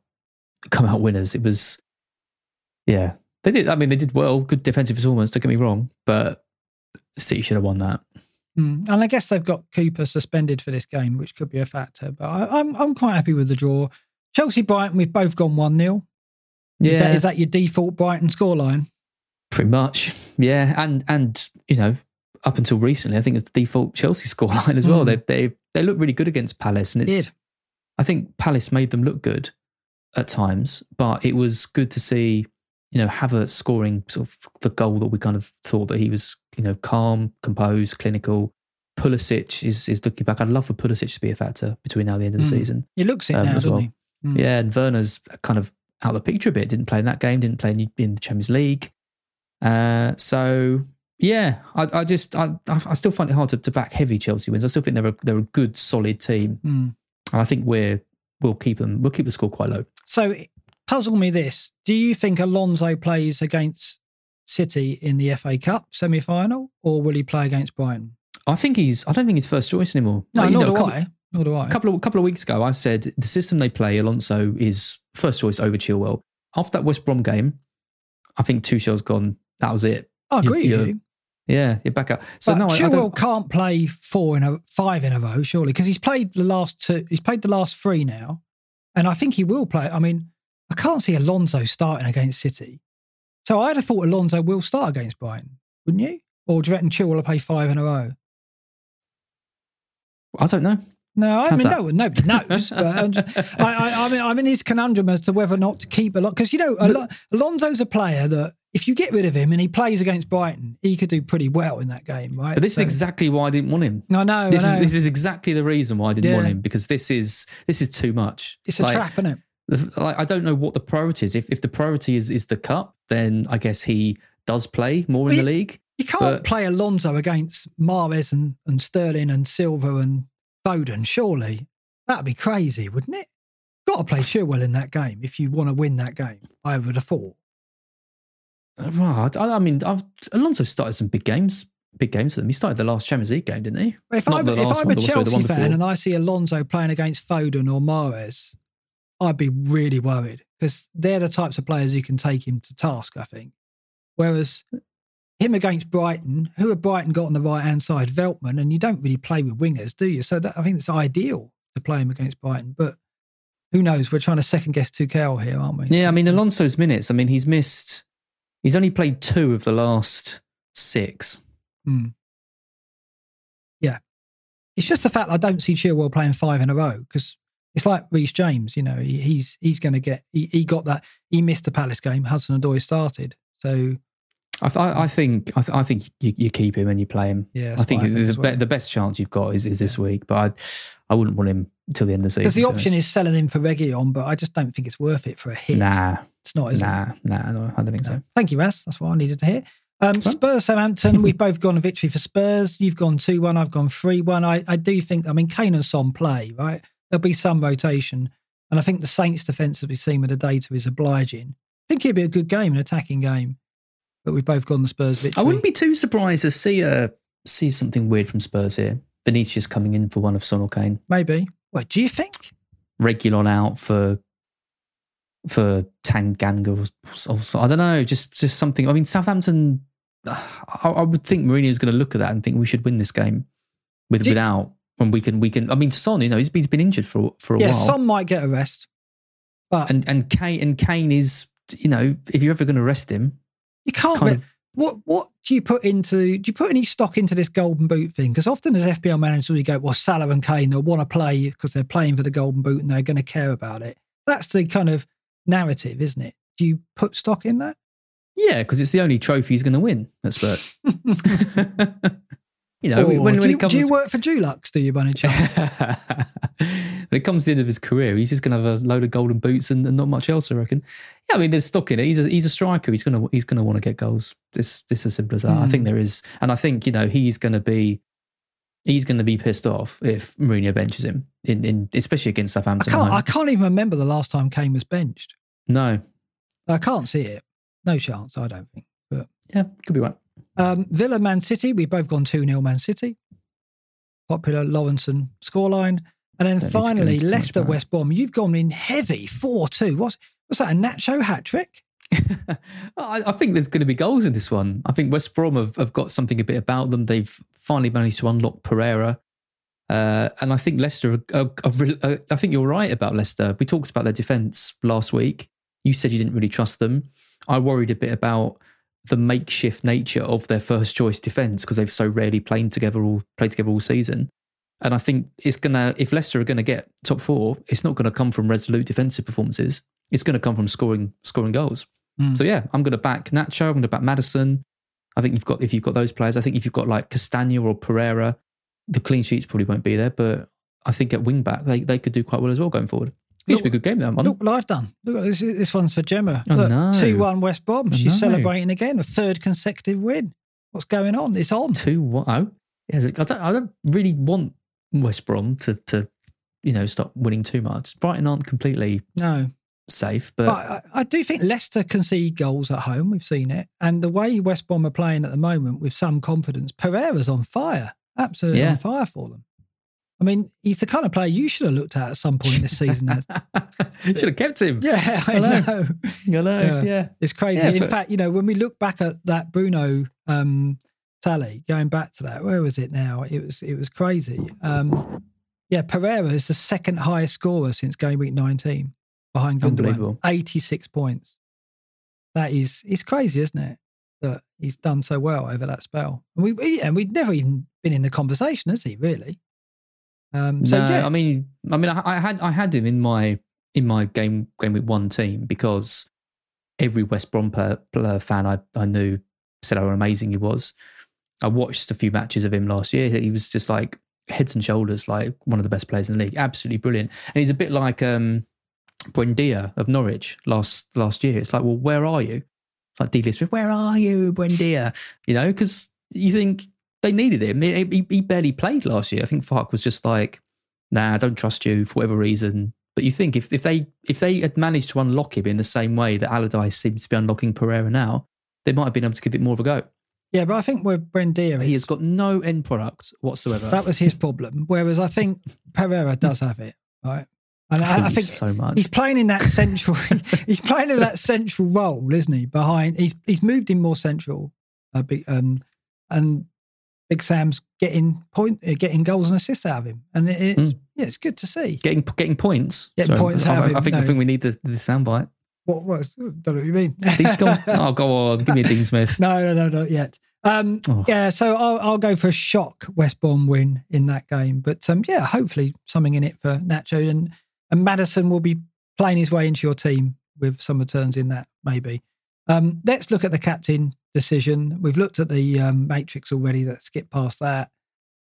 come out winners. It was, yeah, they did. I mean, they did well, good defensive performance. Don't get me wrong, but City should have won that. Mm. And I guess they've got Cooper suspended for this game, which could be a factor. But I, I'm I'm quite happy with the draw. Chelsea Brighton, we've both gone one 0 Yeah, Is, that, is that your default Brighton scoreline? pretty much. Yeah, and and you know, up until recently, I think it's the default Chelsea scoreline as well. Mm. They they they look really good against Palace, and it's. I think Palace made them look good at times, but it was good to see, you know, Havertz scoring sort of the goal that we kind of thought that he was, you know, calm, composed, clinical. Pulisic is is looking back. I'd love for Pulisic to be a factor between now and the end of the Mm. season. He looks it Um, now, as doesn't well. he? Mm. Yeah, and Werner's kind of out of the picture a bit. Didn't play in that game. Didn't play in, in the Champions League. Uh, so yeah, I, I just I I still find it hard to, to back heavy Chelsea wins. I still think they're a, they're a good solid team, Mm. and I think we're we'll keep them we'll keep the score quite low. So puzzle me this: Do you think Alonso plays against City in the FA Cup semi final, or will he play against Brighton? I think he's. I don't think he's first choice anymore. No, Like, nor know, do couple, I. Nor do I. A couple of couple of weeks ago, I said the system they play, Alonso is first choice over Chilwell. After that West Brom game, I think Tuchel's gone. That was it. I agree you- with you. Yeah, you're back up. So but no, Chilwell can't play four in a five in a row, surely, because he's played the last two. He's played the last three now, and I think he will play. I mean, I can't see Alonso starting against City, so I'd have thought Alonso will start against Brighton, wouldn't you? Or do you reckon Chilwell will play five in a row? I don't know. No, I How's mean, that? no, nobody knows. but I'm, just, I, I, I mean, I'm in this conundrum as to whether or not to keep a lot because you know, Alonso's a player that if you get rid of him and he plays against Brighton, he could do pretty well in that game, right? But this So- is exactly why I didn't want him. I know. This I know. is this is exactly the reason why I didn't want him because this is this is too much. it's a Like, trap, isn't it? like, I don't know what the priority is. If if the priority is is the cup, then I guess he does play more in Well, the league. You can't But- play Alonso against Mahrez and, and Sterling and Silva and Bowden, surely. That'd be crazy, wouldn't it? Got to play Chilwell in that game if you want to win that game, I would have thought. Right. I, I mean, I've, Alonso started some big games. Big games for them. He started the last Champions League game, didn't he? If Not I'm, if I'm one, a but sorry, the Chelsea fan before. and I see Alonso playing against Foden or Mahrez, I'd be really worried because they're the types of players who can take him to task, I think. Whereas him against Brighton, who have Brighton got on the right hand side? Veltman, and you don't really play with wingers, do you? So that, I think it's ideal to play him against Brighton. But who knows? We're trying to second guess Tuchel here, aren't we? Yeah, I mean Alonso's minutes. I mean he's missed. He's only played two of the last six. Hmm. Yeah. It's just the fact I don't see Chilwell playing five in a row because it's like Reece James, you know, he, he's he's going to get, he, he got that, he missed the Palace game, Hudson Odoi started. So, I, th- I I think I, th- I think you, you keep him and you play him. yeah. I think, that's what the, be- the best chance you've got is, is this week, but I, I wouldn't want him till the end of the season. Because the option is selling him for Reguilon, but I just don't think it's worth it for a hit. nah, It's not, is it? nah, nah, no, I don't think so. Thank you, Raz. That's what I needed to hear. Um. Spurs Southampton, we've both gone a victory for Spurs. You've gone 2 1, I've gone 3 1. I, I do think, I mean, Kane and Son play, right? There'll be some rotation. And I think the Saints' defensively seen with the data is obliging. I think it'd be a good game, an attacking game. But we've both gone the Spurs victory. I wouldn't be too surprised to see uh, see something weird from Spurs here. Vinicius coming in for one of Son or Kane. Maybe. What do you think? Reguilon out for for Tanganga or, I don't know, just just something. I mean, Southampton. I, I would think Mourinho is going to look at that and think we should win this game with without when we can we can. I mean, Son, you know, he's been, he's been injured for for a while. Yeah, while, Son might get a rest. But and and Kane and Kane is you know if you're ever going to rest him, you can't. Re- of- what what do you put into? Do you put any stock into this golden boot thing? Because often as FPL managers, we go, well, Salah and Kane they'll want to play because they're playing for the golden boot and they're going to care about it. That's the kind of narrative, isn't it? Do you put stock in that? yeah, because it's the only trophy he's going to win at Spurs. you know, Or when, do, you, comes do you work for Dulux? Do you, by any chance? when it comes to the end of his career, he's just going to have a load of golden boots and, and not much else. I reckon. Yeah, I mean, there's stock in it. He's a, he's a striker. He's gonna he's gonna want to get goals. It's it's as simple as that. I Hmm. think there is, and I think you know he's going to be he's going to be pissed off if Mourinho benches him in, in especially against Southampton. at can't. I can't even remember the last time Kane was benched. no, I can't see it. No chance. I don't think. But yeah, could be right. Um, Villa Man City, we've both gone 2 0 Man City. Popular Lawrenson scoreline. And then Don't need to go finally, into too much Leicester. West Brom. You've gone in heavy 4 2. What's, what's that, a Nacho hat trick? I, I think there's going to be goals in this one. I think West Brom have, have got something a bit about them. They've finally managed to unlock Pereira. Uh, and I think Leicester, are, are, are re- I think you're right about Leicester. We talked about their defence last week. You said you didn't really trust them. I worried a bit about the makeshift nature of their first choice defence because they've so rarely played together all played together all season. And I think it's gonna if Leicester are gonna get top four, it's not gonna come from resolute defensive performances. It's gonna come from scoring scoring goals. Mm. So yeah, I'm gonna back Nacho. I'm gonna back Maddison. I think you've got if you've got those players. I think if you've got like Castagna or Pereira, the clean sheets probably won't be there. But I think at wing back they, they could do quite well as well going forward. It should be a good game that one. Look what I've done. Look, this, this one's for Gemma. Oh, Look, no. 2 1 West Brom. Oh, She's no. celebrating again. A third consecutive win. What's going on? It's on. two one oh. Yeah, I don't I don't really want West Brom to to you know stop winning too much. Brighton aren't completely No. Safe, but, But I, I do think Leicester concede goals at home. We've seen it. And the way West Brom are playing at the moment with some confidence, Pereira's on fire. Absolutely Yeah. on fire for them. I mean, he's the kind of player you should have looked at at some point this season. Ed. should have kept him. yeah, I I know. know. Yeah. Yeah. It's crazy. Yeah, In for- fact, you know, when we look back at that Bruno um, tally, going back to that, where was it now? It was it was crazy. Um, yeah, Pereira is the second highest scorer since game week 19 behind Gundogan. 86 points. That is it's crazy, isn't it? That he's done so well over that spell. And we, we and we'd never even been in the conversation, has he, really? Um, so no, yeah, I mean, I mean, I, I had I had him in my in my game game with one team because every West Brom fan I, I knew said how amazing he was. I watched a few matches of him last year. He was just like heads and shoulders like one of the best players in the league. Absolutely brilliant. And he's a bit like um, Buendia of Norwich last last year. It's like, well, where are you? It's like D. Smith, where are you, Buendia? You know, because you think they needed him. He, he, barely played last year. I think Farke was just like, nah, I don't trust you for whatever reason. But you think if, if they if they had managed to unlock him in the same way that Allardyce seems to be unlocking Pereira now, they might have been able to give it more of a go. Yeah, but I think with Buendia, he has got no end product whatsoever. That was his problem. Whereas I think Pereira does have it, right? And I, I, think so much. he's playing in that central. he's playing in that central role, isn't he? Behind, he's he's moved in more central, uh, um, and Big Sam's getting point, uh, getting goals and assists out of him, and it's mm. yeah, it's good to see. Getting getting points, getting points out I, of him. I think no. I think we need the the soundbite. What was? Don't know what you mean. oh, go on. Give me a Dean Smith. no, no, no, not yet. Um, oh. Yeah, so I'll, I'll go for a shock West Brom win in that game. But um, yeah, hopefully something in it for Nacho and and Maddison will be playing his way into your team with some returns in that maybe. Um, let's look at the captain decision. We've looked at the um, matrix already. Let's skip past that.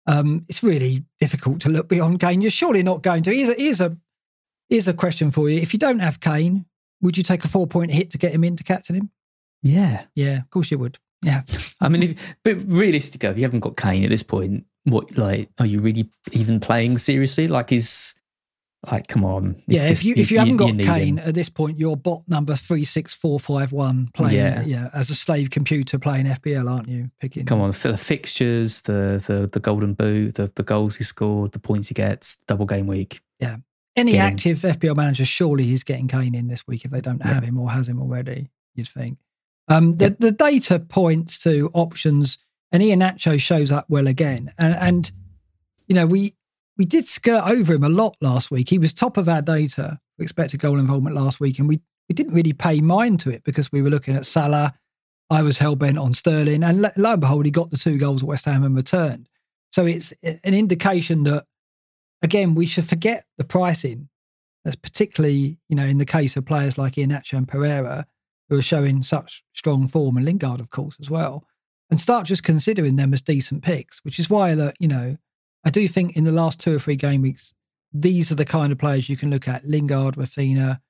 Um, it's really difficult to look beyond Kane. You're surely not going to. Here's a, here's a here's a question for you. If you don't have Kane, would you take a four point hit to get him in to captain him? Yeah, yeah, of course you would. Yeah, I mean, if, but realistically, if you haven't got Kane at this point, what like are you really even playing seriously? Like, is like, come on. yeah, just, if you if you, you haven't got Kane at this point, you're bot number three six four five one playing yeah. yeah as a slave computer playing FPL, aren't you? Picking come on the fixtures, the the the golden boot, the the goals he scored, the points he gets, double game week. Yeah, any active FPL manager surely he's getting Kane in this week if they don't have him or has him already. You'd think. Um, the yep. the data points to options, and Iheanacho shows up well again, and and you know we we did skirt over him a lot last week. He was top of our data for expected goal involvement last week, and we, we didn't really pay mind to it because we were looking at Salah. I was hell bent on Sterling, and lo, lo and behold, he got the two goals at West Ham and returned. So it's an indication that, again, we should forget the pricing. That's particularly, you know, in the case of players like Iheanacho and Pereira, who are showing such strong form, and Lingard, of course, as well, and start just considering them as decent picks. Which is why, you know, I do think in the last two or three game weeks, these are the kind of players you can look at: Lingard, Raphinha,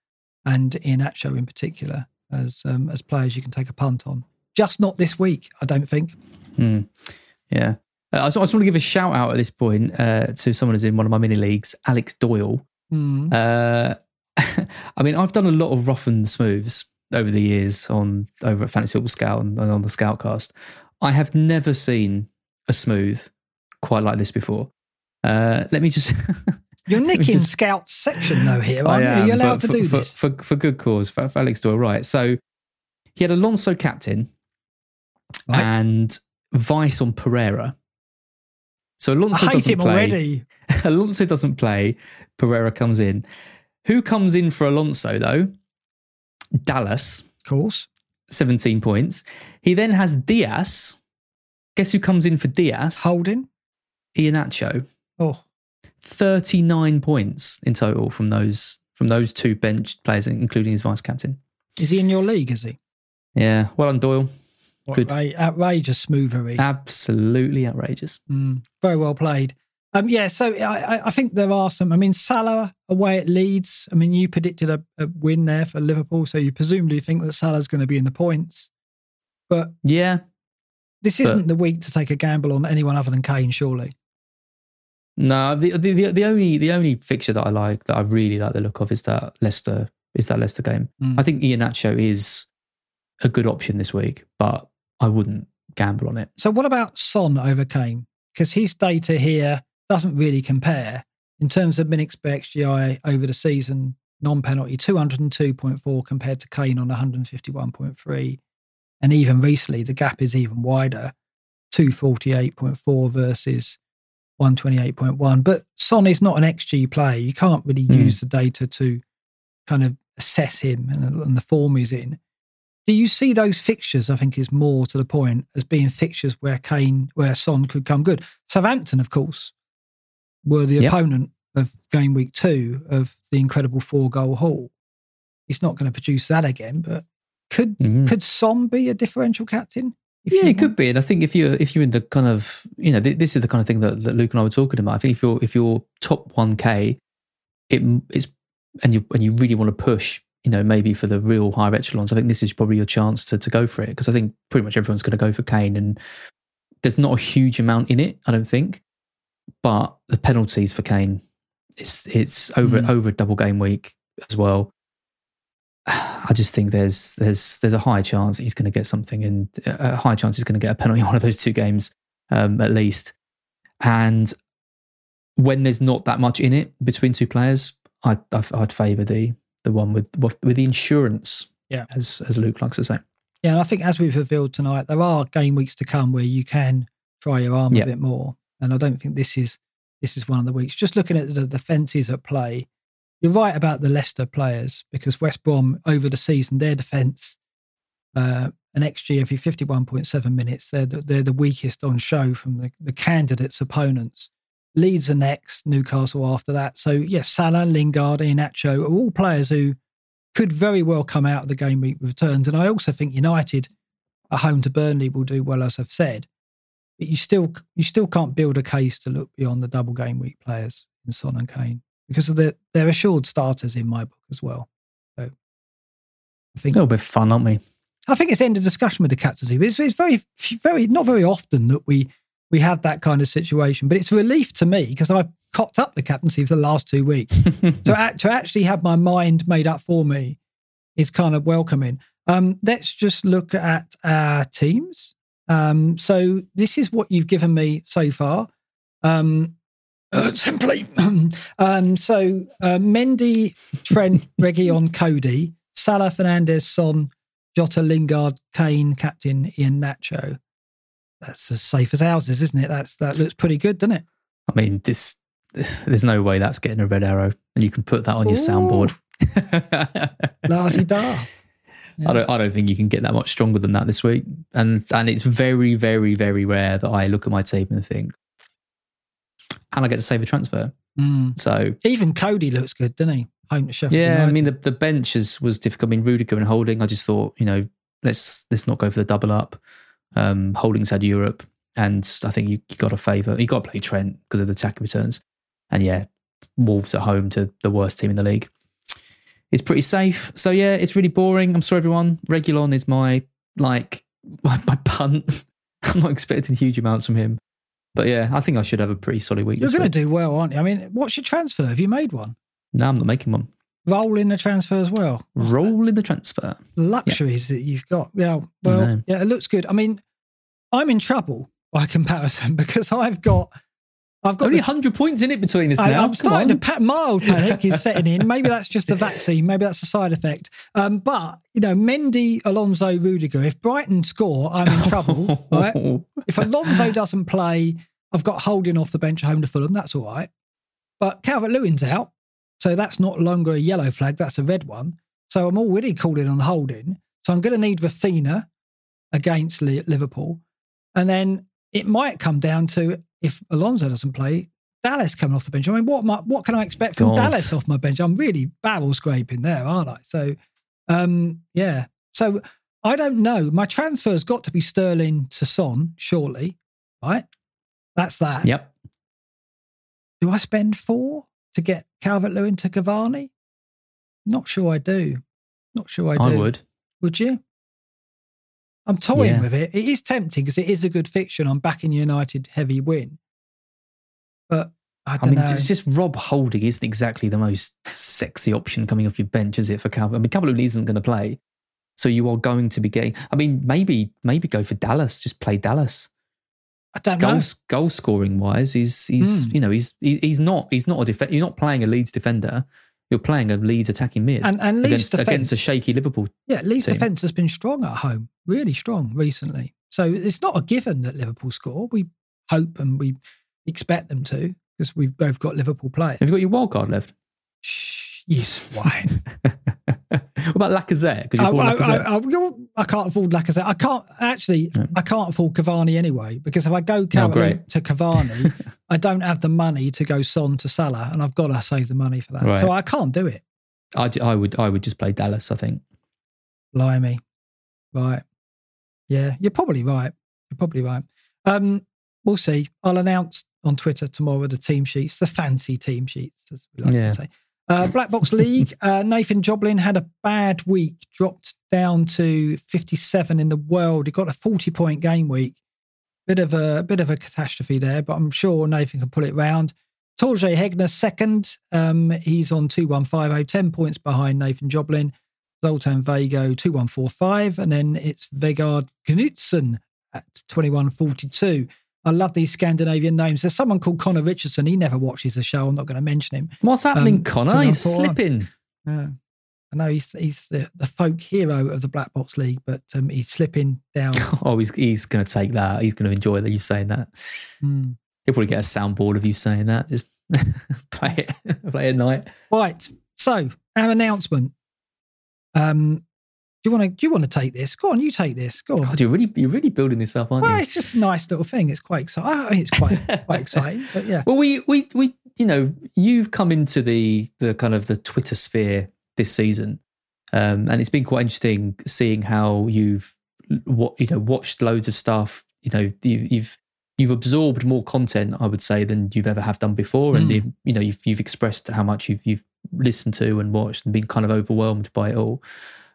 and Iheanacho in particular as um, as players you can take a punt on. Just not this week, I don't think. Hmm. Yeah. Uh, I, just, I, just, want to give a shout out at this point uh, to someone who's in one of my mini leagues, Alex Doyle. Mm. Uh, I mean, I've done a lot of rough and smooths over the years on over at Fantasy Football Scout and, and on the Scoutcast. I have never seen a smooth quite like this before. Uh, let me just. You're nicking just, Scout's section though here, aren't am, you? Are allowed to for, do for, this? For, for, good cause, for, for Alex Doyle, right. So he had Alonso captain right. and Vice on Pereira. So Alonso doesn't play. Already. Alonso doesn't play. Pereira comes in. Who comes in for Alonso though? Dallas. Of course. 17 points. He then has Dias. Guess who comes in for Dias? Holding. Iheanacho. Oh. 39 points in total from those from those two bench players, including his vice captain. Is he in your league, is he? Yeah. Well done, Doyle. What, Good. Outrageous smoothery. Absolutely outrageous. Mm, very well played. Um, yeah, so I, I, think there are some. I mean, Salah away at Leeds. I mean, you predicted a, a win there for Liverpool, so you presumably think that Salah's going to be in the points. But yeah, this isn't but, the week to take a gamble on anyone other than Kane, surely. No, the, the the only the only fixture that I like that I really like the look of is that Leicester is that Leicester game. Mm. I think Ian Iheanacho is a good option this week, but I wouldn't gamble on it. So what about Son over Kane? Because his data here doesn't really compare in terms of minutes per XGI over the season. Non-penalty 202.4 compared to Kane on 151.3. And even recently, the gap is even wider 248.4 versus 128.1. But Son is not an XG player. You can't really mm. use the data to kind of assess him and, and, the form he's in. Do you see those fixtures? I think is more to the point as being fixtures where Kane, where Son could come good. Southampton, of course, were the yep. opponent of game week two of the incredible four goal haul. He's not going to produce that again, but Could Mhm. could Son be a differential captain? Yeah, it could be. And I think if you're if you're in the kind of you know th- this is the kind of thing that, that Luke and I were talking about. I think if you're if you're top one k, it it's and you and you really want to push. You know, maybe for the real higher echelons, I think this is probably your chance to, to go for it because I think pretty much everyone's going to go for Kane, and there's not a huge amount in it, I don't think. But the penalties for Kane, it's it's over Mm. over a double game week as well. I just think there's there's there's a high chance he's going to get something, and a high chance he's going to get a penalty in one of those two games um, at least. And when there's not that much in it between two players, I'd I'd, I'd favour the the one with with the insurance. Yeah. as as Luke likes to say. Yeah, and I think as we've revealed tonight, there are game weeks to come where you can try your arm Yeah. a bit more. And I don't think this is this is one of the weeks. Just looking at the defences at play, you're right about the Leicester players because West Brom over the season, their defence, uh, an XG every 51.7 minutes, they're the, they're the weakest on show from the, the candidates' opponents. Leeds are next, Newcastle after that. So yes, Salah, Lingard, Iheanacho are all players who could very well come out of the game week returns. And I also think United at home to Burnley will do well, as I've said. But you still you still can't build a case to look beyond the double game week players in Son and Kane because of the, they're assured starters in my book as well. So I think it'll be fun, aren't we? I think it's end of discussion with the captaincy. But it's, it's very, very not very often that we we have that kind of situation. But it's a relief to me because I've cocked up the captaincy for the last two weeks. so act- to actually have my mind made up for me is kind of welcoming. Um, let's just look at our teams. Um, so this is what you've given me so far. Um, uh, simply. um, so uh, Mendy, Trent, Reguilon, Coady, Salah, Fernandes, Son, Jota, Lingard, Kane, Captain, Iheanacho. That's as safe as houses, isn't it? That's that looks pretty good, doesn't it? I mean, this there's no way that's getting a red arrow, and you can put that on your soundboard. La di da. I don't. I don't think you can get that much stronger than that this week, and and it's very, very, very rare that I look at my team and think, and I get to save a transfer. Mm. So Even Coady looks good, doesn't he? Home to Sheffield. yeah, I mean the the bench is, was difficult. I mean Rudiger and Holding. I just thought you know let's let's not go for the double up. Um, Holding's had Europe, and I think you, you got a favour. You got to play Trent because of the attacking returns, and yeah, Wolves at home to the worst team in the league. It's pretty safe. So yeah, it's really boring. I'm sorry everyone. Reguilon is my like my, my punt. I'm not expecting huge amounts from him. But yeah, I think I should have a pretty solid week. You're going to do well, aren't you? I mean, what's your transfer? Have you made one? No, I'm not making one. Roll in the transfer as well. Roll in the transfer. Luxuries that you've got. Yeah, well, yeah, it looks good. I mean, I'm in trouble by comparison because I've got, I've got Only the 100 points in it between us I, now. Come starting to on. pa- mild panic is setting in. Maybe that's just the vaccine. Maybe that's a side effect. Um, but you know, Mendy, Alonso, Rudiger. If Brighton score, I'm in trouble. right? If Alonso doesn't play, I've got holding off the bench at home to Fulham. That's all right. But Calvert Lewin's out, so that's not longer a yellow flag. That's a red one. So I'm already calling on holding. So I'm going to need Raphinha against Liverpool, and then it might come down to if Alonso doesn't play, Dallas coming off the bench. I mean, what what can I expect from God. Dallas off my bench? I'm really barrel scraping there, aren't I? So, um, yeah. So I don't know. My transfer's got to be Sterling to Son, surely, right? That's that. Yep. Do I spend four to get Calvert Lewin to Cavani? Not sure I do. Not sure I do. I would. Would you? I'm toying Yeah. with it. It is tempting because it is a good fiction. I'm backing United heavy win. But I I don't mean, know. it's just Rob Holding isn't exactly the most sexy option coming off your bench, is it, for Calvert? I mean, Calvert isn't going to play. So you are going to be getting. I mean, maybe maybe go for Dallas. Just play Dallas. I don't know. Goal goal scoring wise, he's he's Hmm. you know he's he, he's not he's not a def- You're not playing a Leeds defender. You're playing a Leeds attacking mid And, and Leeds against defence, against a shaky Liverpool. yeah, Leeds team. defence has been strong at home, really strong recently. So it's not a given that Liverpool score. We hope and we expect them to because we've both got Liverpool players. Have you got your wild card left? Shh, you swine. what about Lacazette? Because I, you're I, Lacazette. I, I, I can't afford Lacazette. I can't actually. Yeah. I can't afford Cavani anyway because if I go great. to Cavani, I don't have the money to go Son to Salah, and I've got to save the money for that. Right. So I can't do it. I, I would I would just play Dallas. I think. Blimey. Right. Yeah, you're probably right. You're probably right. Um, we'll see. I'll announce on Twitter tomorrow the team sheets, the fancy team sheets, as we like Yeah. to say. Uh, Black Box League, uh, Nathan Joblin had a bad week, dropped down to 57 in the world. He got a 40 point game week. Bit of a bit of a catastrophe there, but I'm sure Nathan can pull it round. Torje Hegner second. Um, he's on 2150, 10 points behind Nathan Joblin. Zoltan Vago 2145. And then it's Vegard Knutsen at 2142. I love these Scandinavian names. There's someone called Connor Richardson. He never watches the show. I'm not going to mention him. What's happening, Um, Connor? He's slipping. Yeah. I know he's he's the, the folk hero of the Black Box League, but um, he's slipping down. Oh, he's he's going to take that. He's going to enjoy that you saying that. Hmm. He'll probably get a soundboard of you saying that. Just play it, play it at night. Right. So our announcement. Um, you want to do you want to take this? Go on, you take this. Go on. God, you're really you're really building this up, aren't well, you? it's just a nice little thing. It's quite exciting. I think it's quite quite exciting. But yeah, Well, we we we you know you've come into the the kind of the Twitter sphere this season, um, and it's been quite interesting seeing how you've what you know watched loads of stuff. You know you, you've you've absorbed more content, I would say, than you've ever have done before, and Mm. you, you know you've you've expressed how much you've you've listened to and watched and been kind of overwhelmed by it all.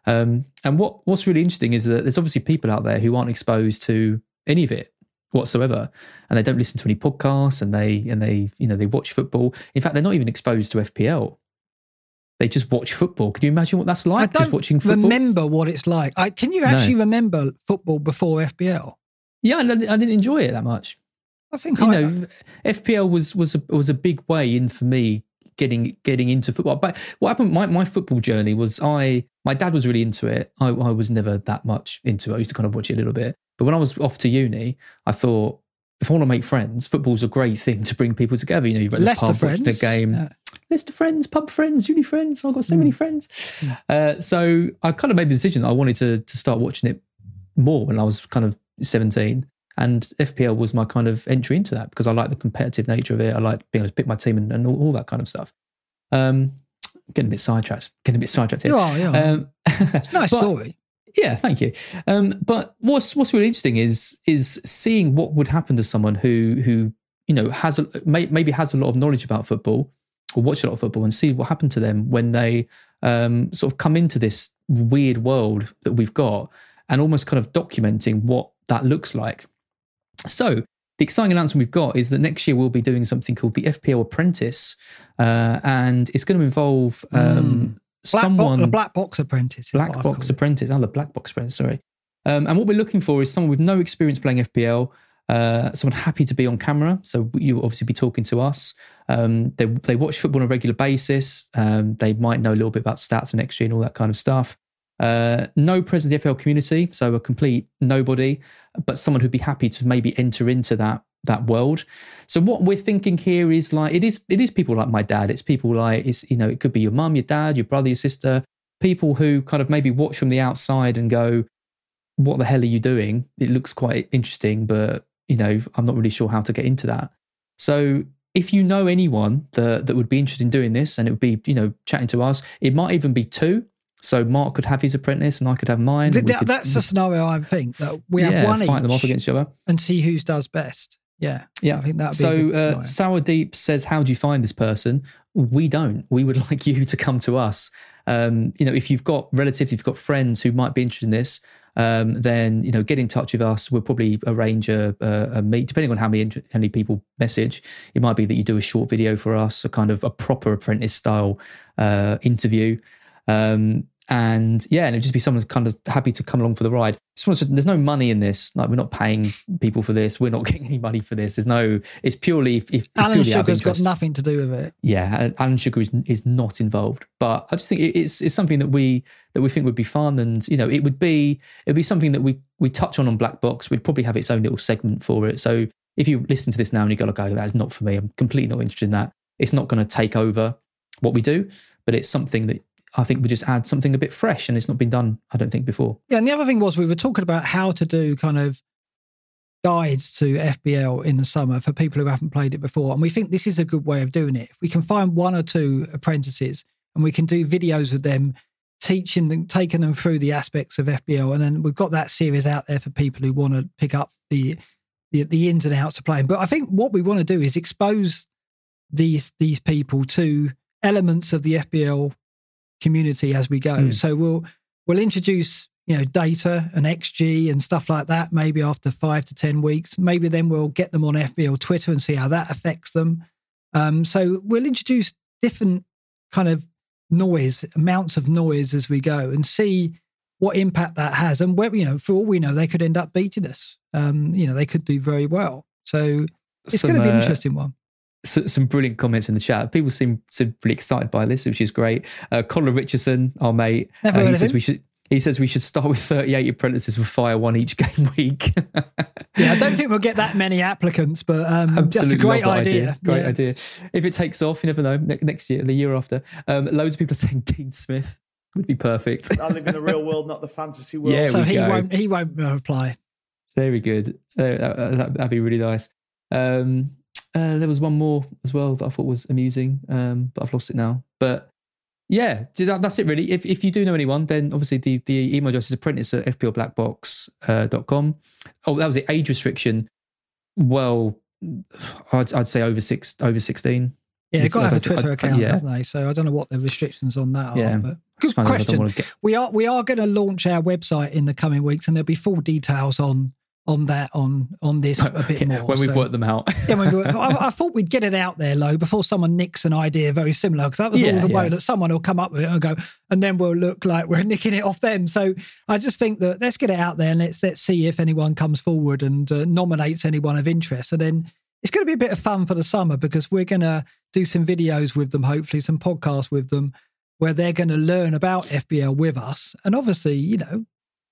Um, and what what's really interesting is that there's obviously people out there who aren't exposed to any of it whatsoever and they don't listen to any podcasts and they and they you know they watch football in fact they're not even exposed to fpl they just watch football can you imagine what that's I like don't just watching football remember what it's like. I, can you No. actually remember football before FPL? yeah I didn't, I didn't enjoy it that much I think you I, know fpl was was a was a big way in for me getting getting into football but what happened my, my football journey was i my dad was really into it I, I was never that much into it i used to kind of watch it a little bit but when i was off to uni i thought if i want to make friends football's a great thing to bring people together you know you've at the pub friends. watching a game Yeah. Leicester friends, pub friends, uni friends. I've got so many friends. Uh, so I kind of made the decision that I wanted to to start watching it more when I was kind of 17. And FPL was my kind of entry into that because I like the competitive nature of it. I like being able to pick my team and, and all, all that kind of stuff. Um, getting a bit sidetracked. Getting a bit sidetracked here. You are, you are. Um, it's a nice but- story. yeah, thank you. Um, but what's what's really interesting is is seeing what would happen to someone who who you know has a, may, maybe has a lot of knowledge about football or watch a lot of football and see what happened to them when they um, sort of come into this weird world that we've got and almost kind of documenting what that looks like. So the exciting announcement we've got is that next year we'll be doing something called the FPL Apprentice, uh, and it's going to involve um, Black someone bo- the Black Box Apprentice. Black Box. Apprentice. Oh, the Black Box Apprentice. Sorry. Um, and what we're looking for is someone with no experience playing FPL, uh, someone happy to be on camera. So you'll obviously be talking to us. Um, they they watch football on a regular basis. Um, they might know a little bit about stats and XG and all that kind of stuff. Uh, no presence in the FPL community, so a complete nobody, but someone who'd be happy to maybe enter into that that world. So what we're thinking here is like it is it is people like my dad. It's people like it's you know it could be your mum, your dad, your brother, your sister, people who kind of maybe watch from the outside and go, "What the hell are you doing?" It looks quite interesting, but you know I'm not really sure how to get into that. So if you know anyone that that would be interested in doing this, and it would be you know chatting to us, it might even be two. So Mark could have his apprentice, and I could have mine. Th- could- that's the scenario I think that we have yeah, one fight them off each against each other. and see who's does best. Yeah, Yeah. I think that. So be uh. Sour Deep says, "How do you find this person?" We don't. We would like you to come to us. Um, you know, if you've got relatives, if you've got friends who might be interested in this, um, then you know, get in touch with us. We'll probably arrange a, a, a meet, depending on how many how many people message. It might be that you do a short video for us, a kind of a proper apprentice style uh, interview. Um, and yeah, and it'd just be someone kind of happy to come along for the ride. Just want to, there's no money in this. Like we're not paying people for this. We're not getting any money for this. There's no. It's purely if, if Alan Sugar's got nothing to do with it. Yeah, Alan Sugar is, is not involved. But I just think it's it's something that we that we think would be fun, and you know, it would be it would be something that we we touch on on Black Box. We'd probably have its own little segment for it. So if you listen to this now and you go, like, oh, that's not for me. I'm completely not interested in that. It's not going to take over what we do, but it's something that I think we just add something a bit fresh, and it's not been done. I don't think before. Yeah, and the other thing was we were talking about how to do kind of guides to FPL in the summer for people who haven't played it before. And we think this is a good way of doing it. If we can find one or two apprentices and we can do videos with them teaching them, taking them through the aspects of FPL. and then we've got that series out there for people who want to pick up the, the the ins and outs of playing. But I think what we want to do is expose these these people to elements of the FPL community as we go. Mm. So we'll we'll introduce you know data and XG and stuff like that. Maybe after five to ten weeks, maybe then we'll get them on FPL Twitter and see how that affects them. Um, so we'll introduce different kind of noise, amounts of noise as we go, and see what impact that has. And where you know, for all we know, they could end up beating us. Um, you know, they could do very well. So it's going to be an uh, interesting one so, some brilliant comments in the chat. People seem, seem really excited by this, which is great. Uh, Colin Richardson, our mate, uh, he says we should. He says we should start with 38 apprentices for Fire One each game week. yeah, I don't think we'll get that many applicants, but um, that's a great idea. idea. Great yeah. idea. If it takes off, you never know. Ne- next year, the year after, um, loads of people are saying Dean Smith would be perfect. I live in the real world, not the fantasy world. Yeah, so he go. won't. He won't apply. Very good. Uh, that, would be really nice. Um, uh, there was one more as well that I thought was amusing, um, but I've lost it now. But yeah, that's it really. If, if you do know anyone, then obviously the, the email address is apprentice at fplblackbox.com. Uh, oh, that was the age restriction. Well, I'd, I'd say over six, over 16. Yeah, they've got to have a Twitter I, account, yeah. haven't they? So I don't know what the restrictions on that yeah. are. But good question. Get... We are we are going to launch our website in the coming weeks, and there'll be full details on on that on on this a bit more when we've worked them out. yeah, we, I, I, thought we'd get it out there, low, before someone nicks an idea very similar, because that was yeah, always the yeah. way that someone will come up with it and go, and then we'll look like we're nicking it off them. So I just think that let's get it out there and let's let's see if anyone comes forward and uh, nominates anyone of interest, and then it's going to be a bit of fun for the summer because we're going to do some videos with them, hopefully some podcasts with them, where they're going to learn about FPL with us, and obviously, you know,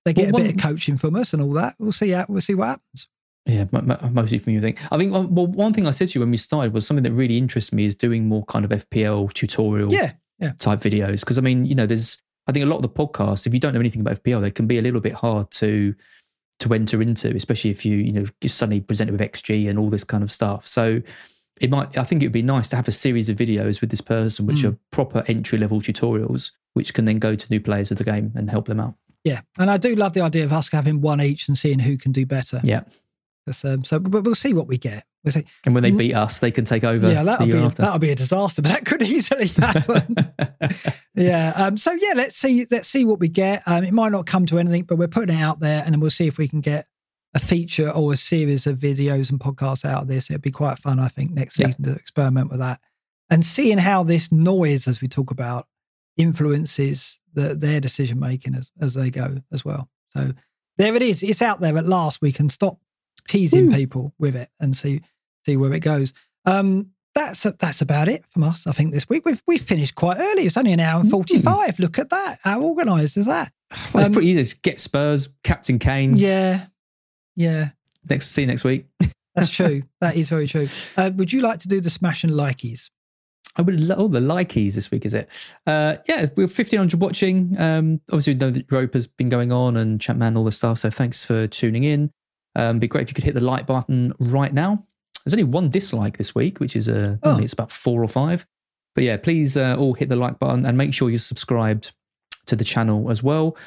they get well, a bit of coaching from us and all that. We'll see how we'll see what happens. Yeah, mostly from you think. I think well, one thing I said to you when we started was something that really interests me is doing more kind of FPL tutorial yeah, yeah. type videos. Because I mean, you know, there's I think a lot of the podcasts, if you don't know anything about FPL, they can be a little bit hard to to enter into, especially if you you know you're suddenly presented with XG and all this kind of stuff. So it might I think it would be nice to have a series of videos with this person, which mm. are proper entry level tutorials, which can then go to new players of the game and help them out. Yeah, and I do love the idea of us having one each and seeing who can do better. Yeah. Um, so, but we'll see what we get. We'll see. And when they beat us, they can take over. Yeah, that'll be a, that'll be a disaster, but that could easily happen. yeah. Um, so yeah, let's see. Let's see what we get. Um, it might not come to anything, but we're putting it out there, and then we'll see if we can get a feature or a series of videos and podcasts out of this. It'd be quite fun, I think, next season yeah. to experiment with that and seeing how this noise, as we talk about, influences the, their decision making as, as they go as well. So there it is. It's out there at last. We can stop teasing Ooh. people with it and see see where it goes. Um, that's that's about it from us. I think this week we've we finished quite early. It's only an hour and hmm. forty five. Mm. Look at that. How organised is that? Well, it's um, pretty easy. Get Spurs, Captain Kane. Yeah, yeah. Next, see you next week. That's true. that is very true. Uh, would you like to do the smash and likeys? I would love oh, the likeys this week, is it? Uh, yeah, we're 1500 watching. Um, obviously, we know that Rope has been going on and Chapman, all the stuff. So thanks for tuning in. Um, be great if you could hit the like button right now. There's only one dislike this week, which is uh, oh. it's about four or five. But yeah, please uh, all hit the like button and make sure you're subscribed to the channel as well.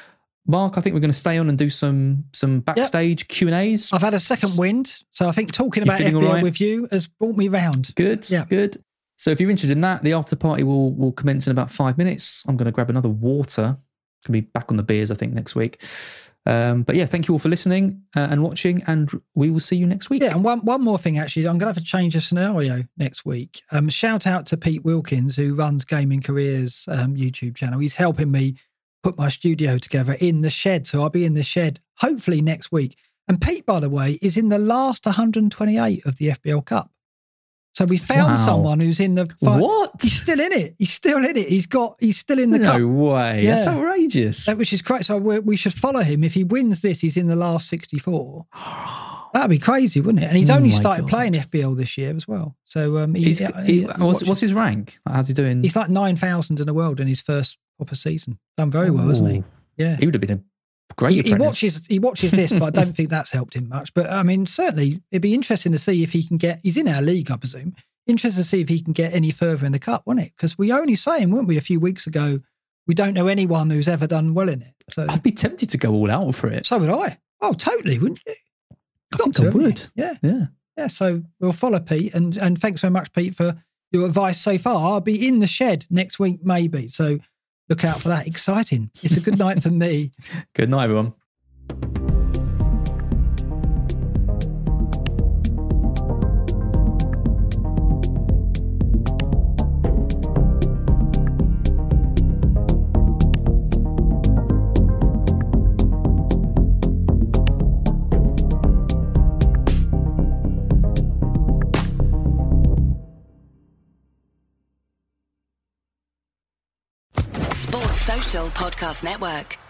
Mark, I think we're going to stay on and do some some backstage yep. Q and A's. I've had a second wind, so I think talking about FPL right? with you has brought me round. Good, yeah, good. So if you're interested in that, the after party will will commence in about five minutes. I'm going to grab another water. Can be back on the beers, I think, next week. Um, but yeah, thank you all for listening uh, and watching, and we will see you next week. Yeah, and one, one more thing, actually, I'm going to have to change the scenario next week. Um, shout out to Pete Wilkins, who runs Gaming Careers um, YouTube channel. He's helping me put my studio together in the shed, so I'll be in the shed hopefully next week. And Pete, by the way, is in the last 128 of the FPL Cup. So we found wow. someone who's in the fight. What? He's still in it. He's still in it. He's got. He's still in the no cup. way. Yeah. That's outrageous. That, which is crazy. So we should follow him. If he wins this, he's in the last sixty-four. That'd be crazy, wouldn't it? And he's oh only started God. playing FPL this year as well. So um, he, he, he, what's, what's, his rank? How's he doing? He's like nine thousand in the world in his first proper season. Done very well, hasn't he? Yeah, he would have been a Great. He, he, watches. He watches this, but I don't think that's helped him much. But I mean, certainly, it'd be interesting to see if he can get. He's in our league, I presume Interesting to see if he can get any further in the cup, wasn't it? Because we only saying, weren't we, a few weeks ago we don't know anyone who's ever done well in it. So I'd be tempted to go all out for it. so would I. Oh, totally, wouldn't you? I Got think to, I would. Yeah, Yeah. yeah. So we'll follow Pete, and and thanks so much, Pete, for your advice so far. I'll be in the shed next week, maybe. So look out for that. Exciting. It's a good night for me. Good night, everyone. Podcast Network.